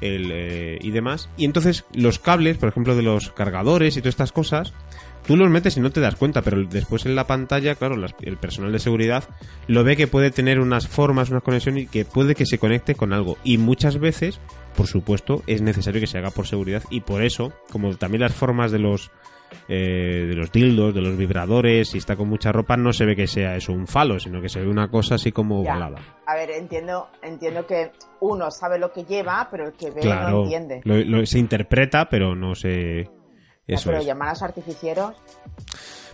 Eh, y demás. Y entonces los cables, por ejemplo, de los cargadores y todas estas cosas, tú los metes y no te das cuenta, pero después en la pantalla, claro, el personal de seguridad lo ve que puede tener unas formas, unas conexiones y que puede que se conecte con algo. Y muchas veces, por supuesto, es necesario que se haga por seguridad y por eso, como también las formas de los eh, de los dildos, de los vibradores, si está con mucha ropa, no se ve que sea eso un falo, sino que se ve una cosa así como volada. A ver, entiendo, entiendo que uno sabe lo que lleva, pero el que ve no entiende. se interpreta, pero no se Eso pero es. llamar a los artificieros.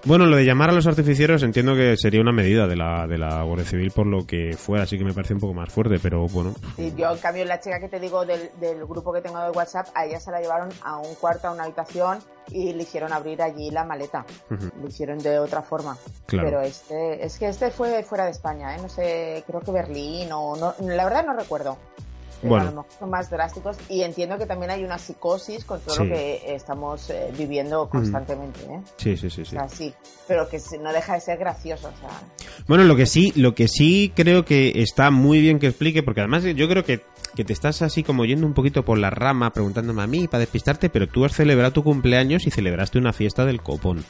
Bueno, lo de llamar a los artificieros entiendo que sería una medida de la, de la Guardia Civil por lo que fuera, así que me parece un poco más fuerte, pero bueno. Sí, yo, en cambio, la chica que te digo del, del grupo que tengo de WhatsApp, a ella se la llevaron a un cuarto, a una habitación y le hicieron abrir allí la maleta. Lo hicieron de otra forma. Claro. Pero este, es que este fue fuera de España, ¿eh? no sé, creo que Berlín o no, la verdad no recuerdo. Pero Bueno. a lo mejor son más drásticos y entiendo que también hay una psicosis con todo Sí. lo que estamos eh, viviendo constantemente, ¿eh? Sí, sí, sí, O sí. sea, sí, pero que no deja de ser gracioso, o sea, Bueno, lo que sí, lo que sí creo que está muy bien que explique, porque además yo creo que, que te estás así como yendo un poquito por la rama preguntándome a mí para despistarte, pero tú has celebrado tu cumpleaños y celebraste una fiesta del copón.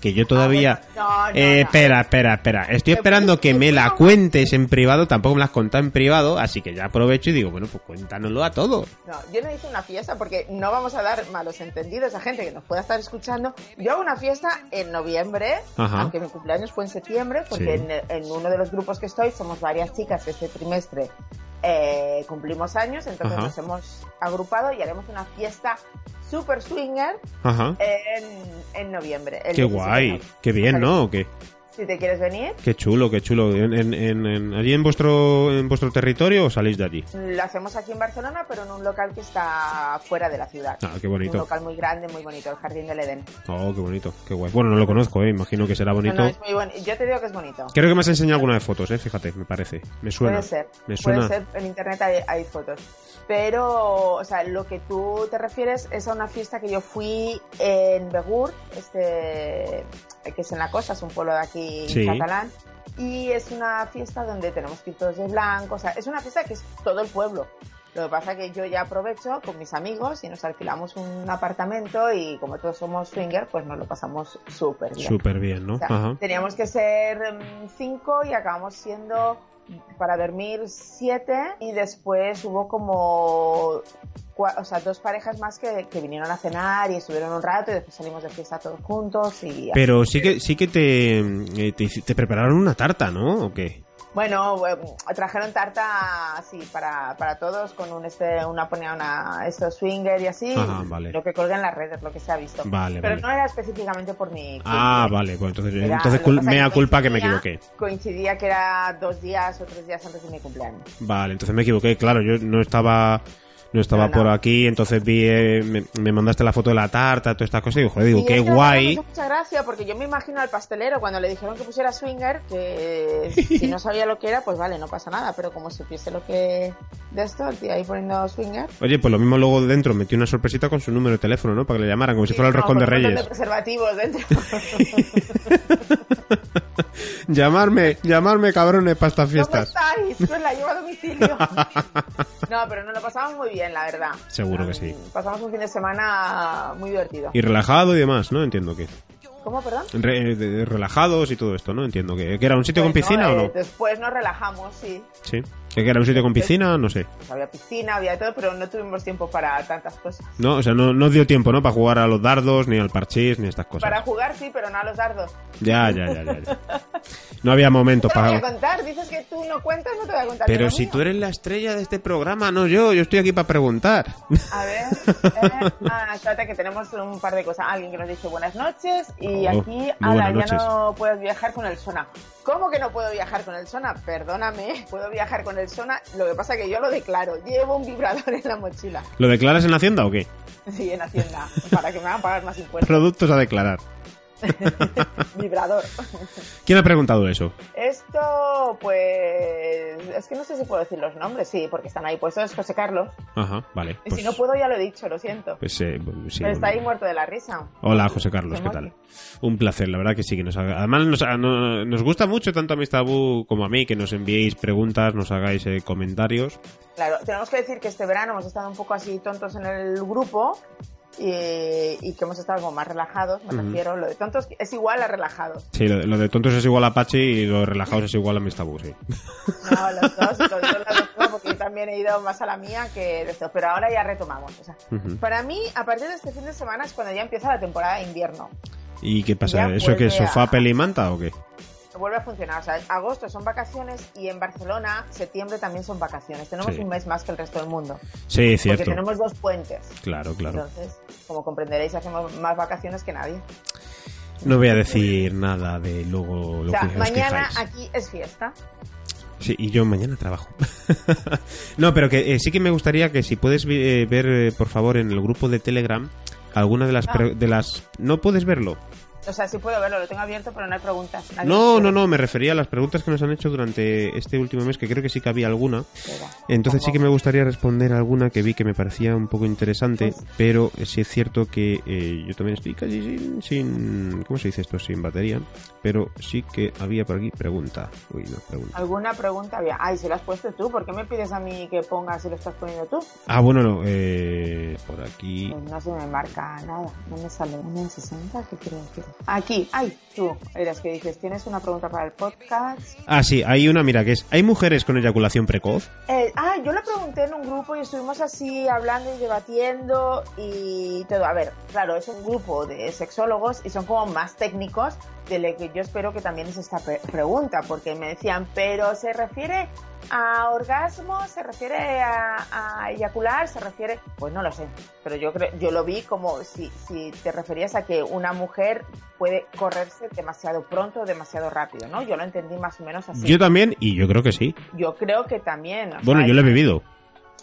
Que yo todavía... Ah, no, no, eh, espera, espera, espera. Estoy ¿Me esperando que me la cuentes en privado, tampoco me la has contado en privado, así que ya aprovecho y digo, bueno, pues cuéntanoslo a todos. No, yo no hice una fiesta porque no vamos a dar malos entendidos a gente que nos pueda estar escuchando. Yo hago una fiesta en noviembre, Ajá. aunque mi cumpleaños fue en septiembre, porque Sí. en, en uno de los grupos que estoy somos varias chicas que este trimestre eh, cumplimos años, entonces Ajá. nos hemos agrupado y haremos una fiesta super swinger en, en noviembre. el Qué 17 de guay. Qué bien, ¿no? ¿O qué? Si te quieres venir, Qué chulo, qué chulo. ¿En, en, en- allí en vuestro, en vuestro territorio o salís de allí? lo hacemos aquí en Barcelona, pero en un local que está fuera de la ciudad. Ah, qué Un bonito. local muy grande, muy bonito, el Jardín del Edén. Oh, qué bonito, qué guay. Bueno, no lo conozco, eh. Imagino que será No, bonito. no, es muy bueno. Yo te digo que es bonito. Creo que me has enseñado alguna de fotos, eh. Fíjate, me parece. Me suena. Puede ser. Me suena. Puede ser. En internet hay, hay fotos. Pero, o sea, lo que tú te refieres es a una fiesta que yo fui en Begur, este, que es en la costa, es un pueblo de aquí Sí. catalán. Y es una fiesta donde tenemos que ir todos de blanco. O sea, es una fiesta que es todo el pueblo. Lo que pasa que yo ya aprovecho con mis amigos y nos alquilamos un apartamento y como todos somos swinger, pues nos lo pasamos súper bien. Súper bien, ¿no? O sea, Ajá. teníamos que ser mm, cinco y acabamos siendo para dormir siete y después hubo como o sea, dos parejas más que, que vinieron a cenar y estuvieron un rato y después salimos de fiesta todos juntos y Pero sí que, sí que te, eh, te, te prepararon una tarta, ¿no? ¿O qué? Bueno eh, trajeron tarta así para, para todos con un este una ponía una esto swinger y así Ajá, vale. lo que colga en las redes lo que se ha visto Vale, pero vale. no era específicamente por mi Ah, vale. Pues entonces, Era- entonces cul- mea culpa que me equivoqué. coincidía que era dos días o tres días antes de mi cumpleaños Vale, entonces me equivoqué. Claro, yo no estaba... No estaba No, por aquí, entonces vi, eh, me, me mandaste la foto de la tarta, todas estas cosas, y digo, joder, digo, Sí, qué guay. verdad me hizo mucha gracia porque yo me imagino al pastelero cuando le dijeron que pusiera swinger, que si no sabía lo que era, pues vale, no pasa nada, pero como supiese lo que de esto, el tío ahí poniendo swinger. Oye, pues lo mismo luego dentro metí una sorpresita con su número de teléfono, ¿no? Para que le llamaran, como si fuera el No, roscón de Reyes. de preservativos dentro. llamarme, llamarme cabrones para estas ¿Cómo fiestas. estáis? Pues la llevo a domicilio. No, pero nos lo pasamos muy bien, la verdad. Seguro que sí. Pasamos un fin de semana muy divertido. Y relajado y demás, ¿no? Entiendo que. ¿Cómo, perdón? Re- de- relajados y todo esto, ¿no? Entiendo que. ¿Que era un sitio con Pues no, piscina o eh, no? Después nos relajamos, sí. Sí. ¿Que era un sitio con piscina? No sé. Pues había piscina, había todo, pero no tuvimos tiempo para tantas cosas. No, o sea, no, no os dio tiempo, ¿no? Para jugar a los dardos, ni al parchís, ni estas cosas. Para jugar sí, pero no a los dardos. Ya, ya, ya, ya, ya. No había momento No te voy a para. contar, dices que tú no cuentas, no te voy a contar. Pero si mío. tú eres la estrella de este programa, no yo. Yo estoy aquí para preguntar. A ver, eh, ah, espérate que tenemos un par de cosas. Alguien que nos dice buenas noches y Oh, aquí, ala, ya no puedes viajar con el Sona. ¿Cómo que no puedo viajar con el Sona? Perdóname, puedo viajar con el Lo que pasa es que yo lo declaro. Llevo un vibrador en la mochila. ¿Lo declaras en Hacienda o qué? Sí, en Hacienda, para que me hagan pagar más impuestos. Productos a declarar. Vibrador. ¿Quién ha preguntado eso? Esto, pues, es que no sé si puedo decir los nombres, sí, porque están ahí puestos, es José Carlos. Ajá, vale. Y Pues, si no puedo, ya lo he dicho, lo siento. pues, eh, sí, Pero está ahí muerto de la risa. Hola, José Carlos, ¿qué tal? Un placer, la verdad que sí, que nos haga... Además, nos, a- no- nos gusta mucho tanto a Mr. Boo como a mí que nos enviéis preguntas, nos hagáis eh, comentarios. Claro, tenemos que decir que este verano hemos estado un poco así tontos en el grupo y, y que hemos estado como más relajados, me refiero. Lo de tontos es igual a relajados. Sí, lo, lo de tontos es igual a Apache y lo de relajados es igual a Mr. Boo, sí. No, los dos, los dos, las dos, porque yo también he ido más a la mía que de esto. Pero ahora ya retomamos. O sea, para mí, a partir de este fin de semana es cuando ya empieza la temporada de invierno. ¿Y qué pasa? Ya ¿Eso es? vuelve a- ¿Sofá, peli y manta o qué? Vuelve a funcionar. O sea, agosto son vacaciones y en Barcelona, septiembre también son vacaciones. Tenemos un mes más que el resto del mundo. Sí, cierto. Porque tenemos dos puentes. Claro, claro. Entonces, como comprenderéis, hacemos más vacaciones que nadie. No voy a decir nada de luego lo o sea, mañana aquí es fiesta. Sí, y yo mañana trabajo. no, pero que eh, sí que me gustaría que si puedes eh, ver, eh, por favor, en el grupo de Telegram, alguna de las... Ah. De las ¿No puedes verlo? O sea, sí puedo verlo, lo tengo abierto, pero no hay preguntas. no, no, no, me refería a las preguntas que nos han hecho durante este último mes, que creo que sí que había alguna. Entonces sí que me gustaría responder alguna que vi que me parecía un poco interesante, pues pero sí es cierto que eh, yo también estoy casi sin, sin, ¿Cómo se dice esto? Sin batería. Pero sí que había por aquí pregunta. Uy, no, pregunta. ¿Alguna pregunta había? Ay, si la has puesto tú, ¿por qué me pides a mí que ponga si lo estás poniendo tú? Ah, bueno, no, eh, por aquí... Pues no se me marca nada, no me sale. ¿1 60? ¿Qué quiere decir? Aquí, ay, tú eres que dices, ¿tienes una pregunta para el podcast? Ah, sí, hay una, mira, que es, ¿hay mujeres con eyaculación precoz? Eh, ah, yo lo pregunté en un grupo y estuvimos así hablando y debatiendo y todo. A ver, claro, es un grupo de sexólogos y son como más técnicos de lo que yo espero que también es esta pregunta, porque me decían, pero se refiere a orgasmo, se refiere a, eyacular, se refiere, pues no lo sé, pero yo creo, yo lo vi como si, si te referías a que una mujer puede correrse demasiado pronto o demasiado rápido, ¿no? Yo lo entendí más o menos así. Yo también, y yo creo que sí. Yo creo que también. bueno, yo lo he vivido.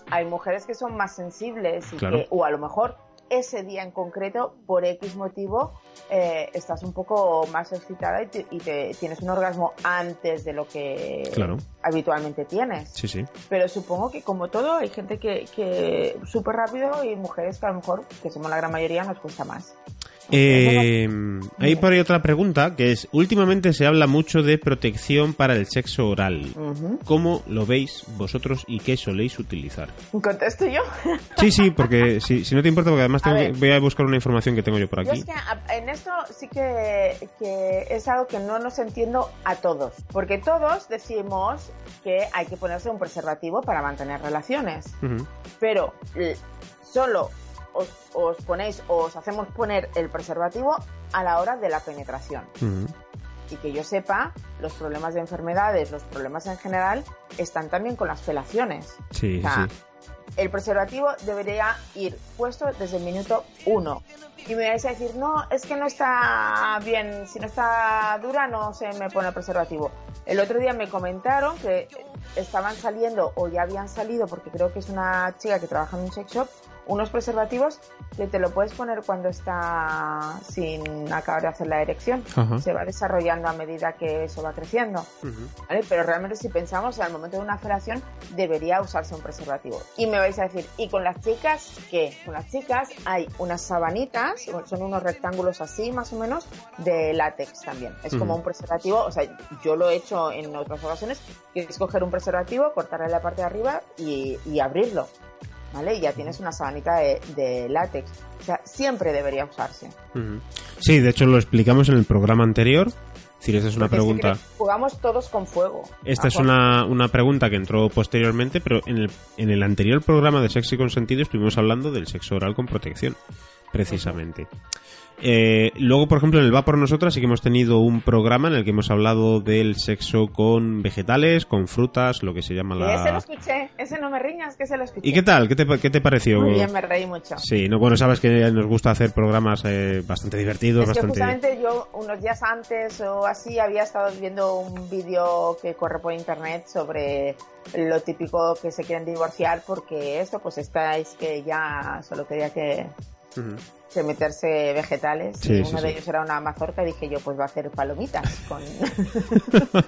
Hay mujeres que son más sensibles y que, o a lo mejor ese día en concreto, por X motivo, eh, estás un poco más excitada y, te, tienes un orgasmo antes de lo que habitualmente tienes. Sí, sí. Pero supongo que como todo, hay gente que, que súper rápido y mujeres que a lo mejor, que somos la gran mayoría, nos cuesta más. Eh, hay por ahí otra pregunta que es, últimamente se habla mucho de protección para el sexo oral. ¿Cómo lo veis vosotros y qué soléis utilizar? ¿Contesto yo? Sí, sí, porque si, no te importa, porque además voy a buscar una información que tengo yo por aquí. en esto sí que, es algo que no nos entiendo a todos, porque todos decimos que hay que ponerse un preservativo para mantener relaciones, pero solo os, ponéis o os hacemos poner el preservativo a la hora de la penetración. Y que yo sepa, los problemas de enfermedades, los problemas en general, están también con las felaciones. Sí, El preservativo debería ir puesto desde el minuto uno. Y me vais a decir, no, es que no está bien, si no está dura no se me pone el preservativo. El otro día me comentaron que estaban saliendo o ya habían salido, porque creo que es una chica que trabaja en un sex shop, unos preservativos que te lo puedes poner cuando está sin acabar de hacer la erección. Se va desarrollando a medida que eso va creciendo. Pero realmente si pensamos, al momento de una felación debería usarse un preservativo. Y me vais a decir, ¿y con las chicas qué? Con las chicas hay unas sabanitas, son unos rectángulos así más o menos, de látex también. Es como un preservativo, o sea, yo lo he hecho en otras ocasiones, que es coger un preservativo, cortarle la parte de arriba y, y abrirlo. ¿Vale? Y ya tienes una sabanita de, látex. O sea, siempre debería usarse. Sí, de hecho lo explicamos en el programa anterior. Es decir, esta es una pregunta. jugamos todos con fuego. Esta es una, una, pregunta que entró posteriormente, pero en el, en el anterior programa de Sexo y Consentido estuvimos hablando del sexo oral con protección, precisamente. Eh, luego, por ejemplo, en el Va por Nosotras sí que hemos tenido un programa en el que hemos hablado del sexo con vegetales, con frutas, lo que se llama la... Ese lo escuché, ese no me riñas, que se lo escuché. ¿Y qué tal? ¿Qué te, qué te pareció? Muy bien, me reí mucho. Sí, no, bueno, sabes que nos gusta hacer programas eh, bastante divertidos, es bastante... Que justamente yo unos días antes o así había estado viendo un vídeo que corre por internet sobre lo típico que se quieren divorciar porque eso, pues estáis que ya solo quería que de meterse vegetales. uno de ellos era una mazorca y dije yo, pues va a hacer palomitas con...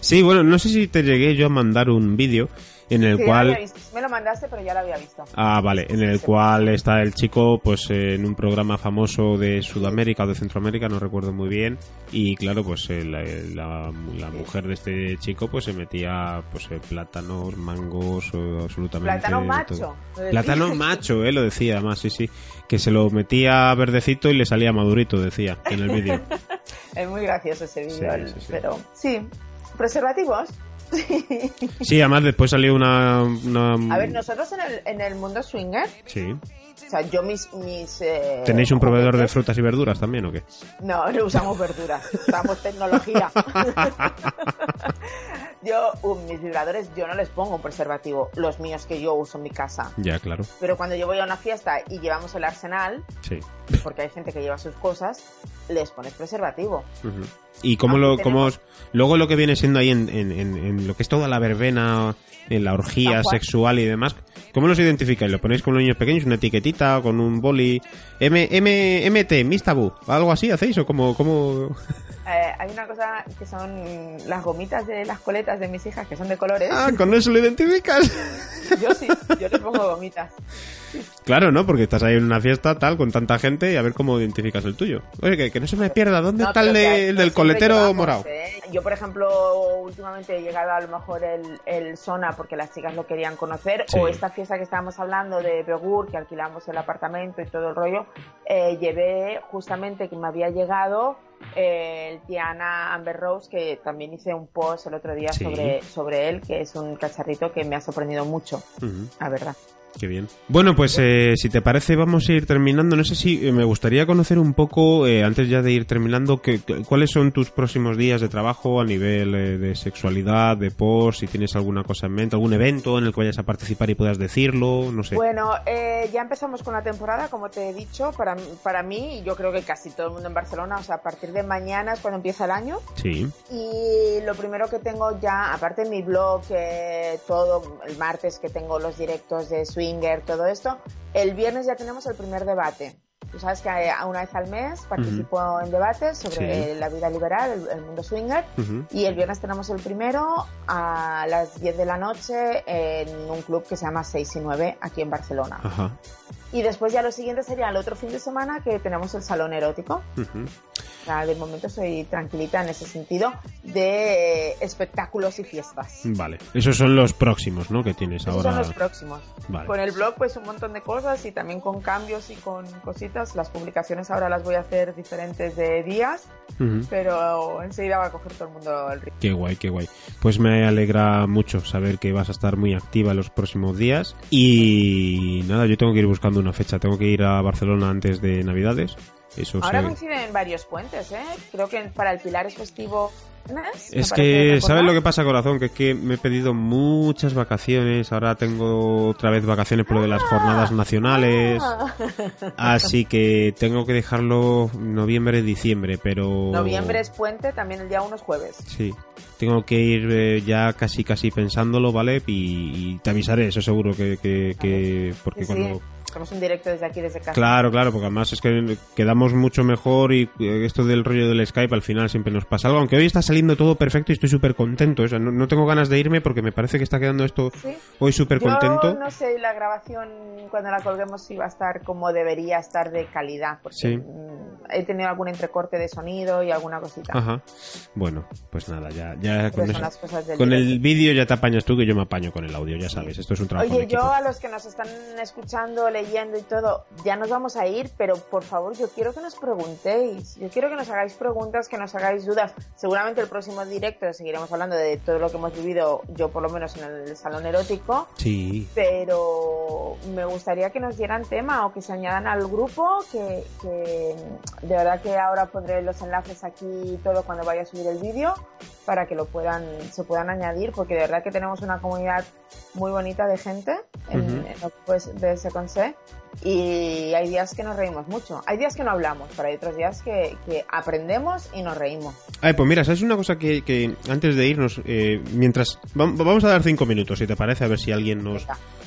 sí, bueno, no sé si te llegué yo a mandar un vídeo en el cual... Me lo mandaste, pero ya lo había visto. Ah, vale, en el cual está el chico pues en un programa famoso de Sudamérica o de Centroamérica, no recuerdo muy bien, y claro, pues eh, la, mujer de este chico pues se metía pues eh, plátanos, mangos, absolutamente... Plátano macho. Plátano macho, eh, lo decía más, sí, sí, que se lo metía verdecito y le salía madurito, decía en el vídeo. es muy gracioso ese vídeo, pero sí, preservativos Sí. además después salió una, A ver, nosotros en el, en el mundo swinger... Sí o sea, yo mis... mis eh, ¿Tenéis un proveedor de frutas y verduras también o qué? No, no usamos verduras, usamos tecnología. yo, uh, mis vibradores, yo no les pongo un preservativo, los míos que yo uso en mi casa. Ya, claro. Pero cuando yo voy a una fiesta y llevamos el arsenal, sí. porque hay gente que lleva sus cosas, les pones preservativo. Y cómo lo, cómo luego lo que viene siendo ahí en, en, en, lo que es toda la verbena, en la orgía sexual y demás, ¿cómo los identificáis? ¿Lo ponéis con los niños pequeños, una etiquetita, con un boli? M, M, MT, Mistabu, ¿algo así hacéis o cómo...? cómo... Eh, hay una cosa que son las gomitas de las coletas de mis hijas que son de colores. Ah, con eso lo identificas. yo sí, yo les pongo gomitas. Claro, ¿no? Porque estás ahí en una fiesta tal, con tanta gente y a ver cómo identificas el tuyo. Oye, que, no se me pierda, ¿dónde está el, del coletero morado? ¿eh? Yo, por ejemplo, últimamente he llegado a lo mejor el, el Sona porque las chicas lo querían conocer, o esta fiesta que estábamos hablando de Begur, que alquilamos el apartamento y todo el rollo, eh, llevé justamente que me había llegado el Tiana Amber Rose, que también hice un post el otro día sobre, sobre él, que es un cacharrito que me ha sorprendido mucho, la verdad. Qué bien. Bueno, pues eh, si te parece vamos a ir terminando. No sé si eh, me gustaría conocer un poco, eh, antes ya de ir terminando, que, cuáles son tus próximos días de trabajo a nivel de sexualidad, de post, si tienes alguna cosa en mente, algún evento en el que vayas a participar y puedas decirlo, no sé. Bueno, ya empezamos con la temporada, como te he dicho, para, para mí, yo creo que casi todo el mundo en Barcelona, o sea, a partir de mañana es cuando empieza el año. Sí. Y lo primero que tengo ya, aparte de mi blog, todo, el martes que tengo los directos de Swing, todo esto. El viernes ya tenemos el primer debate. Tú sabes que una vez al mes participo en debates sobre la vida liberal, el, mundo swinger, y el viernes tenemos el primero a las 10 de la noche en un club que se llama 6 y 9 aquí en Barcelona. Y después ya lo siguiente sería el otro fin de semana que tenemos el salón erótico. de momento soy tranquilita en ese sentido de espectáculos y fiestas. Vale, esos son los próximos, ¿no? Que tienes ahora. Son los próximos. Con el blog pues un montón de cosas y también con cambios y con cositas. Las publicaciones ahora las voy a hacer diferentes de días, pero enseguida va a coger todo el mundo el ritmo. Qué guay, qué guay. Pues me alegra mucho saber que vas a estar muy activa en los próximos días y nada, yo tengo que ir buscando una fecha. Tengo que ir a Barcelona antes de Navidades. Eso Ahora coinciden varios puentes, ¿eh? Creo que para el Pilar es festivo es que, ¿sabes lo que pasa, corazón? Que es que me he pedido muchas vacaciones. Ahora tengo otra vez vacaciones por lo de las jornadas ah. nacionales. Así que tengo que dejarlo noviembre, diciembre, pero. Noviembre es puente, también el día 1 es jueves. Sí. Tengo que ir eh, ya casi, casi pensándolo, ¿vale? Y, te avisaré, eso seguro que. que, porque cuando hacemos un directo desde aquí, desde casa. Claro, claro, porque además es que quedamos mucho mejor y eh, esto del rollo del Skype al final siempre nos pasa algo. Aunque hoy está saliendo todo perfecto y estoy súper contento. O sea, no, tengo ganas de irme porque me parece que está quedando esto hoy súper contento. No sé, la grabación cuando la colguemos si va a estar como debería estar de calidad. Porque mm, he tenido algún entrecorte de sonido y alguna cosita. Ajá. Bueno, pues nada, ya, ya con, con el vídeo ya te apañas tú que yo me apaño con el audio, ya sabes. Esto es un trabajo. Oye, yo a los que nos están escuchando, le y todo, ya nos vamos a ir, pero por favor yo quiero que nos preguntéis, yo quiero que nos hagáis preguntas, que nos hagáis dudas. Seguramente el próximo directo seguiremos hablando de todo lo que hemos vivido, yo por lo menos en el salón erótico. Sí. Pero me gustaría que nos dieran tema o que se añadan al grupo, que, que de verdad que ahora pondré los enlaces aquí todo cuando vaya a subir el vídeo para que lo puedan, se puedan añadir, porque de verdad que tenemos una comunidad muy bonita de gente en, pues, de ese y hay días que nos reímos mucho. Hay días que no hablamos, pero hay otros días que, aprendemos y nos reímos. Ay, pues mira, ¿sabes una cosa que, antes de irnos, eh, mientras... Vamos a dar cinco minutos, si te parece, a ver si alguien nos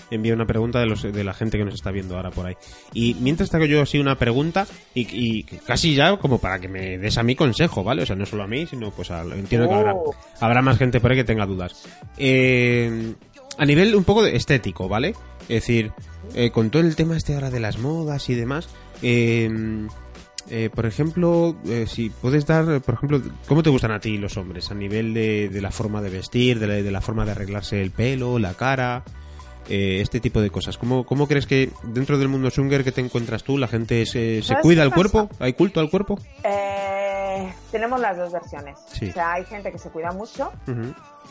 envía una pregunta de, los, de la gente que nos está viendo ahora por ahí. Y mientras tengo yo así una pregunta, y, casi ya como para que me des a mí consejo, ¿vale? O sea, no solo a mí, sino pues entiendo que habrá, oh. habrá más gente por ahí que tenga dudas. Eh, a nivel un poco estético, ¿vale? Es decir, eh, con todo el tema este ahora de las modas y demás, em, eh, por ejemplo, eh, si puedes dar, por ejemplo, ¿cómo te gustan a ti los hombres? A nivel de, la forma de vestir, de la, forma de arreglarse el pelo, la cara, este tipo de cosas. ¿Cómo, ¿Cómo crees que dentro del mundo swinger que te encuentras tú, la gente se, se cuida el cuerpo? ¿Hay culto al cuerpo? Eh Eh, tenemos las dos versiones. O sea, hay gente que se cuida mucho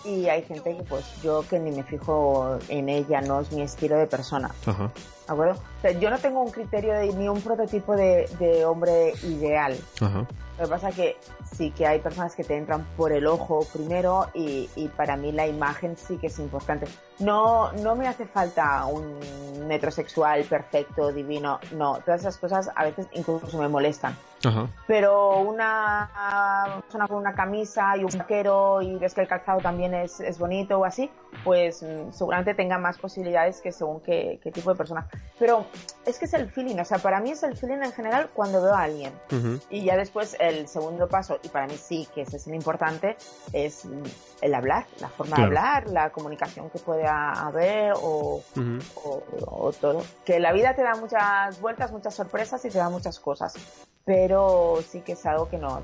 y hay gente que pues yo que ni me fijo en ella, no es mi estilo de persona. Ajá. ¿De acuerdo? O sea, yo no tengo un criterio de, ni un prototipo de, de hombre ideal. Ajá. Lo que pasa es que sí que hay personas que te entran por el ojo primero y, y, para mí la imagen sí que es importante. No, no me hace falta un metrosexual perfecto, divino, no, todas esas cosas a veces incluso me molestan. Pero una persona con una camisa y un vaquero y ves que el calzado también es, es bonito o así, pues mm, seguramente tenga más posibilidades que según qué, qué, tipo de persona. Pero es que es el feeling, o sea, para mí es el feeling en general cuando veo a alguien. Y ya después el segundo paso, y para mí sí que ese es el importante, es el hablar, la forma de hablar, la comunicación que puede haber o, o, todo. Que la vida te da muchas vueltas, muchas sorpresas y te da muchas cosas. Pero sí que es algo que nos,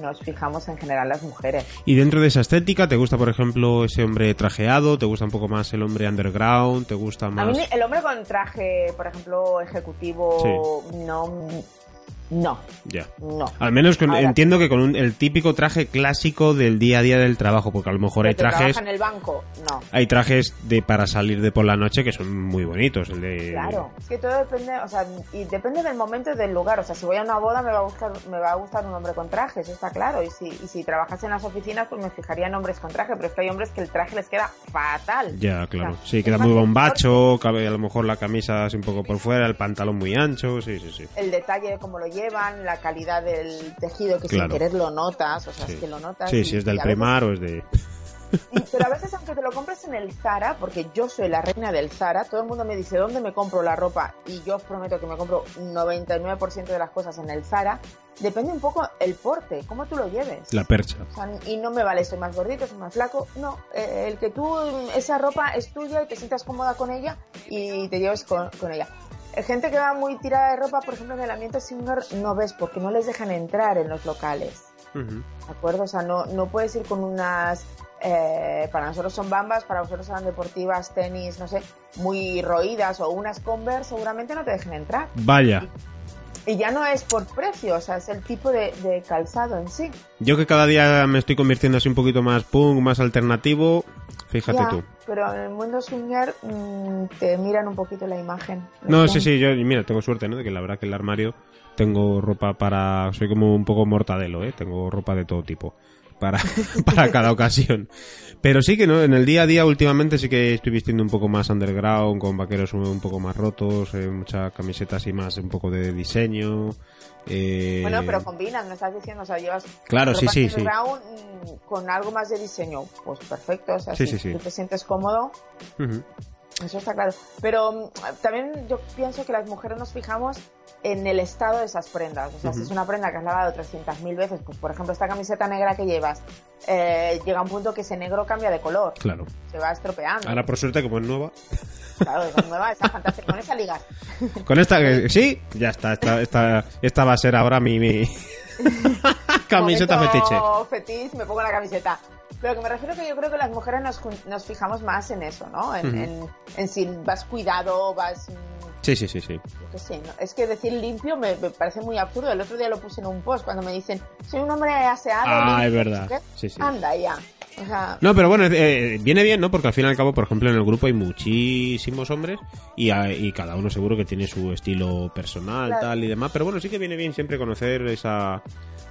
nos fijamos en general las mujeres. Y dentro de esa estética, ¿te gusta, por ejemplo, ese hombre trajeado? ¿Te gusta un poco más el hombre underground? ¿Te gusta más...? A mí el hombre con traje, por ejemplo, ejecutivo, no no. Ya. No. Al menos entiendo que con el típico traje clásico del día a día del trabajo, porque a lo mejor hay trajes. en el banco? No. Hay trajes de para salir de por la noche que son muy bonitos. El de... Claro. Es que todo depende, o sea, y depende del momento y del lugar. O sea, si voy a una boda me va a gustar, me va a gustar un hombre con traje, eso está claro. Y si, y si trabajas en las oficinas, pues me fijaría en hombres con traje, pero es que hay hombres que el traje les queda fatal. Ya, claro. sí, queda muy bombacho, cabe a lo mejor la camisa así un poco por fuera, el pantalón muy ancho, sí, sí, sí. El detalle de cómo lo llevan, la calidad del tejido que sin querer lo notas, o sea, es que lo notas. Sí, si es del primar o es de... pero a veces aunque te lo compres en el Zara, porque yo soy la reina del Zara, todo el mundo me dice dónde me compro la ropa y yo prometo que me compro 99% de las cosas en el Zara, depende un poco el porte, cómo tú lo lleves. La percha. y no me vale, soy más gordito, soy más flaco, no, eh, el que tú, esa ropa es tuya y te sientas cómoda con ella y te lleves con, con ella gente que va muy tirada de ropa, por ejemplo, en el ambiente singer, no ves porque no les dejan entrar en los locales. ¿De acuerdo? O sea, no, no puedes ir con unas. Eh, para nosotros son bambas, para vosotros son deportivas, tenis, no sé, muy roídas o unas Converse, seguramente no te dejen entrar. Vaya. Y, ya no es por precio, o sea, es el tipo de, calzado en sí. Yo que cada día me estoy convirtiendo así un poquito más punk, más alternativo, fíjate tú pero en el mundo swinger mm, te miran un poquito la imagen. No, sí, sí, yo, mira, tengo suerte, ¿no? De que la verdad que el armario tengo ropa para... Soy como un poco mortadelo, ¿eh? Tengo ropa de todo tipo para, para cada ocasión. Pero sí que no, en el día a día últimamente sí que estoy vistiendo un poco más underground, con vaqueros un poco más rotos, eh, muchas camisetas y más un poco de diseño. Eh... Bueno, pero combinan, me estás diciendo, o sea, llevas claro, sí, sí, sí. Mm, con algo más de diseño, pues perfecto, o sea, si tú te sientes cómodo. Eso está claro. Pero mm, también yo pienso que las mujeres nos fijamos en el estado de esas prendas. O sea, si es una prenda que has lavado 300.000 veces, pues por ejemplo esta camiseta negra que llevas, eh, llega un punto que ese negro cambia de color. Claro. Se va estropeando. Ahora por suerte como es nueva. Claro, es nueva, está fantástica. Con esa ligas. Con esta, sí, ya está. Esta, esta, esta va a ser ahora mi, mi... camiseta fetiche. fetiche, me pongo la camiseta. Pero que me refiero que yo creo que las mujeres nos, nos fijamos más en eso, ¿no? En, en, si vas cuidado, vas... Sí, sí, sí, sí. Es que decir limpio me, parece muy absurdo. El otro día lo puse en un post cuando me dicen, soy un hombre aseado. Ah, es verdad. Sí, sí. Anda ya. No, pero bueno, eh, viene bien, ¿no? Porque al fin y al cabo, por ejemplo, en el grupo hay muchísimos hombres y, y cada uno seguro que tiene su estilo personal, tal y demás. Pero bueno, sí que viene bien siempre conocer esa,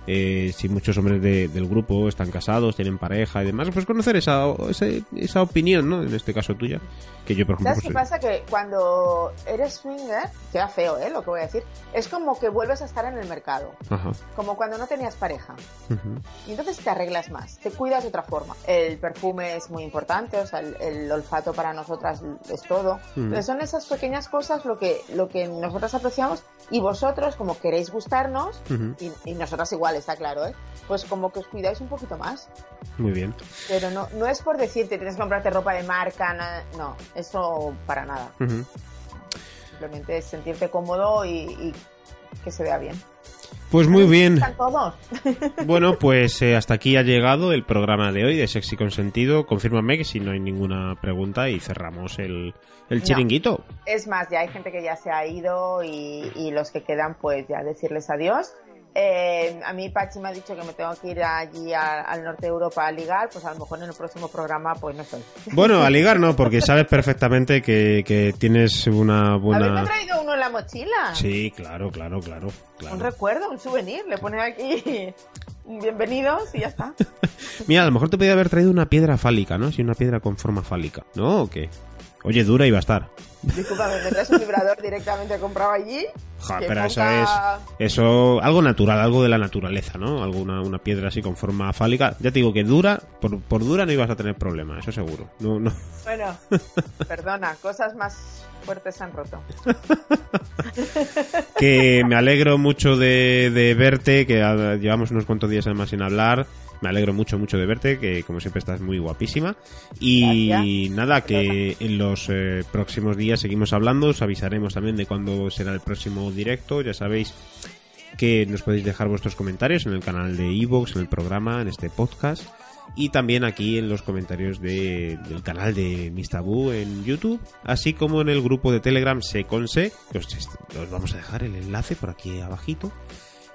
eh, si muchos hombres del grupo están casados, tienen pareja y demás, pues conocer esa, esa, opinión, ¿no? En este caso tuya, que yo por ejemplo... ¿Sabes qué pasa? Que cuando eres swinger, queda feo, ¿eh? Lo que voy a decir, es como que vuelves a estar en el mercado, como cuando no tenías pareja. Y entonces te arreglas más, te cuidas de otra forma. El perfume es muy importante, o sea, el, olfato para nosotras es todo. Pero son esas pequeñas cosas lo que, lo que nosotras apreciamos y vosotros, como queréis gustarnos, y, y nosotras igual está claro, ¿eh? Pues como que os cuidáis un poquito más. Muy bien. Pero no, no es por decirte tienes que comprarte ropa de marca, no, eso para nada. Simplemente es sentirte cómodo y, que se vea bien. Pues muy bien. Todos? bueno, pues eh, hasta aquí ha llegado el programa de hoy de Sexy Consentido. Confírmame que si no hay ninguna pregunta y cerramos el, chiringuito. Es más, ya hay gente que ya se ha ido y, y los que quedan, pues ya decirles adiós Eh, a mí Pachi me ha dicho que me tengo que ir allí al norte de Europa a ligar, pues a lo mejor en el próximo programa pues no estoy. Bueno, a ligar no, porque sabes perfectamente que, tienes una buena... ¿Habéis traído uno en la mochila? Sí, claro, claro, claro, Un recuerdo, un souvenir, le pones aquí bienvenidos y ya está. Mira, a lo mejor te podía haber traído una piedra fálica, ¿no? Si una piedra con forma fálica, ¿no? ¿O qué? Oye, dura iba a estar. Disculpame, ¿tendrás un vibrador directamente comprado allí? pero eso es. Eso. Algo natural, algo de la naturaleza, ¿no? Alguna una piedra así con forma fálica. Ya te digo que dura, por, por dura no ibas a tener problema, eso seguro. No, no. Bueno, perdona, cosas más fuertes se han roto. que me alegro mucho de, de verte, que llevamos unos cuantos días además sin hablar. Me alegro mucho, mucho de verte, que como siempre estás muy guapísima. Y nada, que en los eh, próximos días seguimos hablando, os avisaremos también de cuándo será el próximo directo, ya sabéis que nos podéis dejar vuestros comentarios en el canal de Evox, en el programa, en este podcast. Y también aquí en los comentarios del canal de Mistabu en YouTube, así como en el grupo de Telegram Seconse, que os, os vamos a dejar el enlace por aquí abajito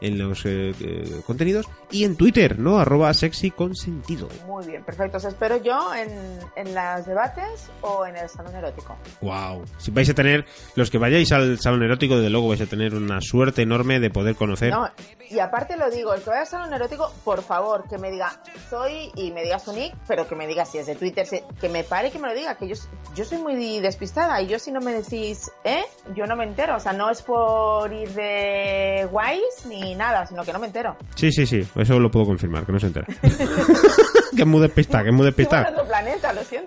en los eh, eh, contenidos y en Twitter, ¿no? Arroba sexy consentido. Muy bien, perfecto. Os espero yo en, en los debates o en el salón erótico. Wow. Si vais a tener, los que vayáis al salón erótico, desde luego vais a tener una suerte enorme de poder conocer. No, y aparte lo digo, el que vaya al salón erótico, por favor, que me diga soy y me diga su nick, pero que me diga si es de Twitter, que me pare que me lo diga, que yo, yo soy muy despistada y yo si no me decís, ¿eh? Yo no me entero, o sea, no es por ir de guays ni nada, sino que no me entero. Sí, sí, sí, eso lo puedo confirmar, que no se entera. que es muy despistada, que es muy despistada.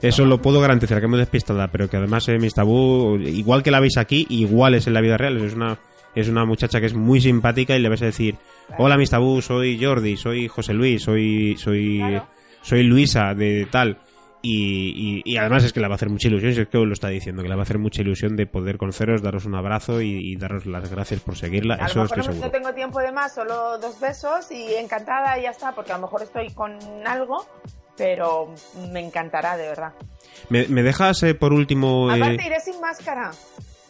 Eso lo puedo garantizar, que es muy despistada, pero que además es mis tabú, igual que la veis aquí, igual es en la vida real, es una es una muchacha que es muy simpática y le vas a decir, hola mis tabú, soy Jordi, soy José Luis, soy soy soy Luisa de tal y, además es que le va a hacer mucha ilusión, es que lo está diciendo, que le va a hacer mucha ilusión de poder conoceros, daros un abrazo y, daros las gracias por seguirla. A Eso lo mejor no, tengo tiempo de más, solo dos besos y encantada y ya está, porque a lo mejor estoy con algo, pero me encantará, de verdad. ¿Me, dejas eh, por último...? Eh... Aparte iré sin máscara.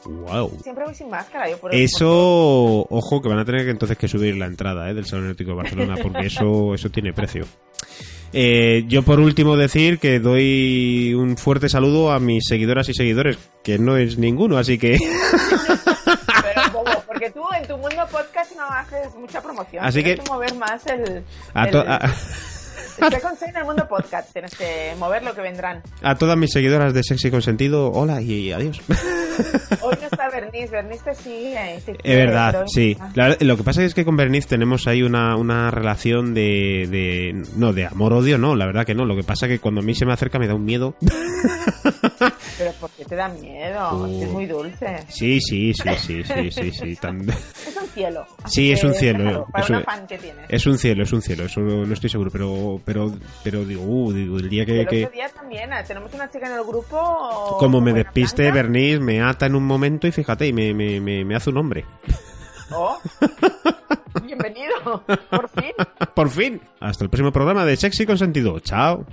Wow. Siempre voy sin máscara. Yo por eso, ojo, que van a tener que entonces que subir la entrada ¿eh? del Salón Erótico de Barcelona, porque eso, eso tiene precio. Eh, yo por último decir que doy un fuerte saludo a mis seguidoras y seguidores, que no es ninguno, así que... Pero porque tú en tu mundo podcast no haces mucha promoción. Así que... que mover más el... A Estoy con en el mundo podcast, tienes que mover lo que vendrán. A todas mis seguidoras de Sexy Consentido, hola y adiós. Hoy no está Bernice, Bernice sí. es verdad, sí. lo que pasa es que con Bernice tenemos ahí una, una relación de, de... No, de amor-odio, no, la verdad que no. Lo que pasa es que cuando a mí se me acerca me da un miedo. Pero ¿por qué te da miedo? Es muy dulce. Sí, sí, sí, sí, sí, sí, sí. Es un cielo. Sí, es un cielo. para es, un, es un cielo, es un cielo. Eso no estoy seguro, pero pero pero digo, uh, digo el día que... El que... día también, eh, tenemos una chica en el grupo... Como me despiste Bernice, me ata en un momento y fíjate, y me, me, me, hace un hombre. Oh. Bienvenido, por fin. por fin. Hasta el próximo programa de Sexy con Sentido. Chao.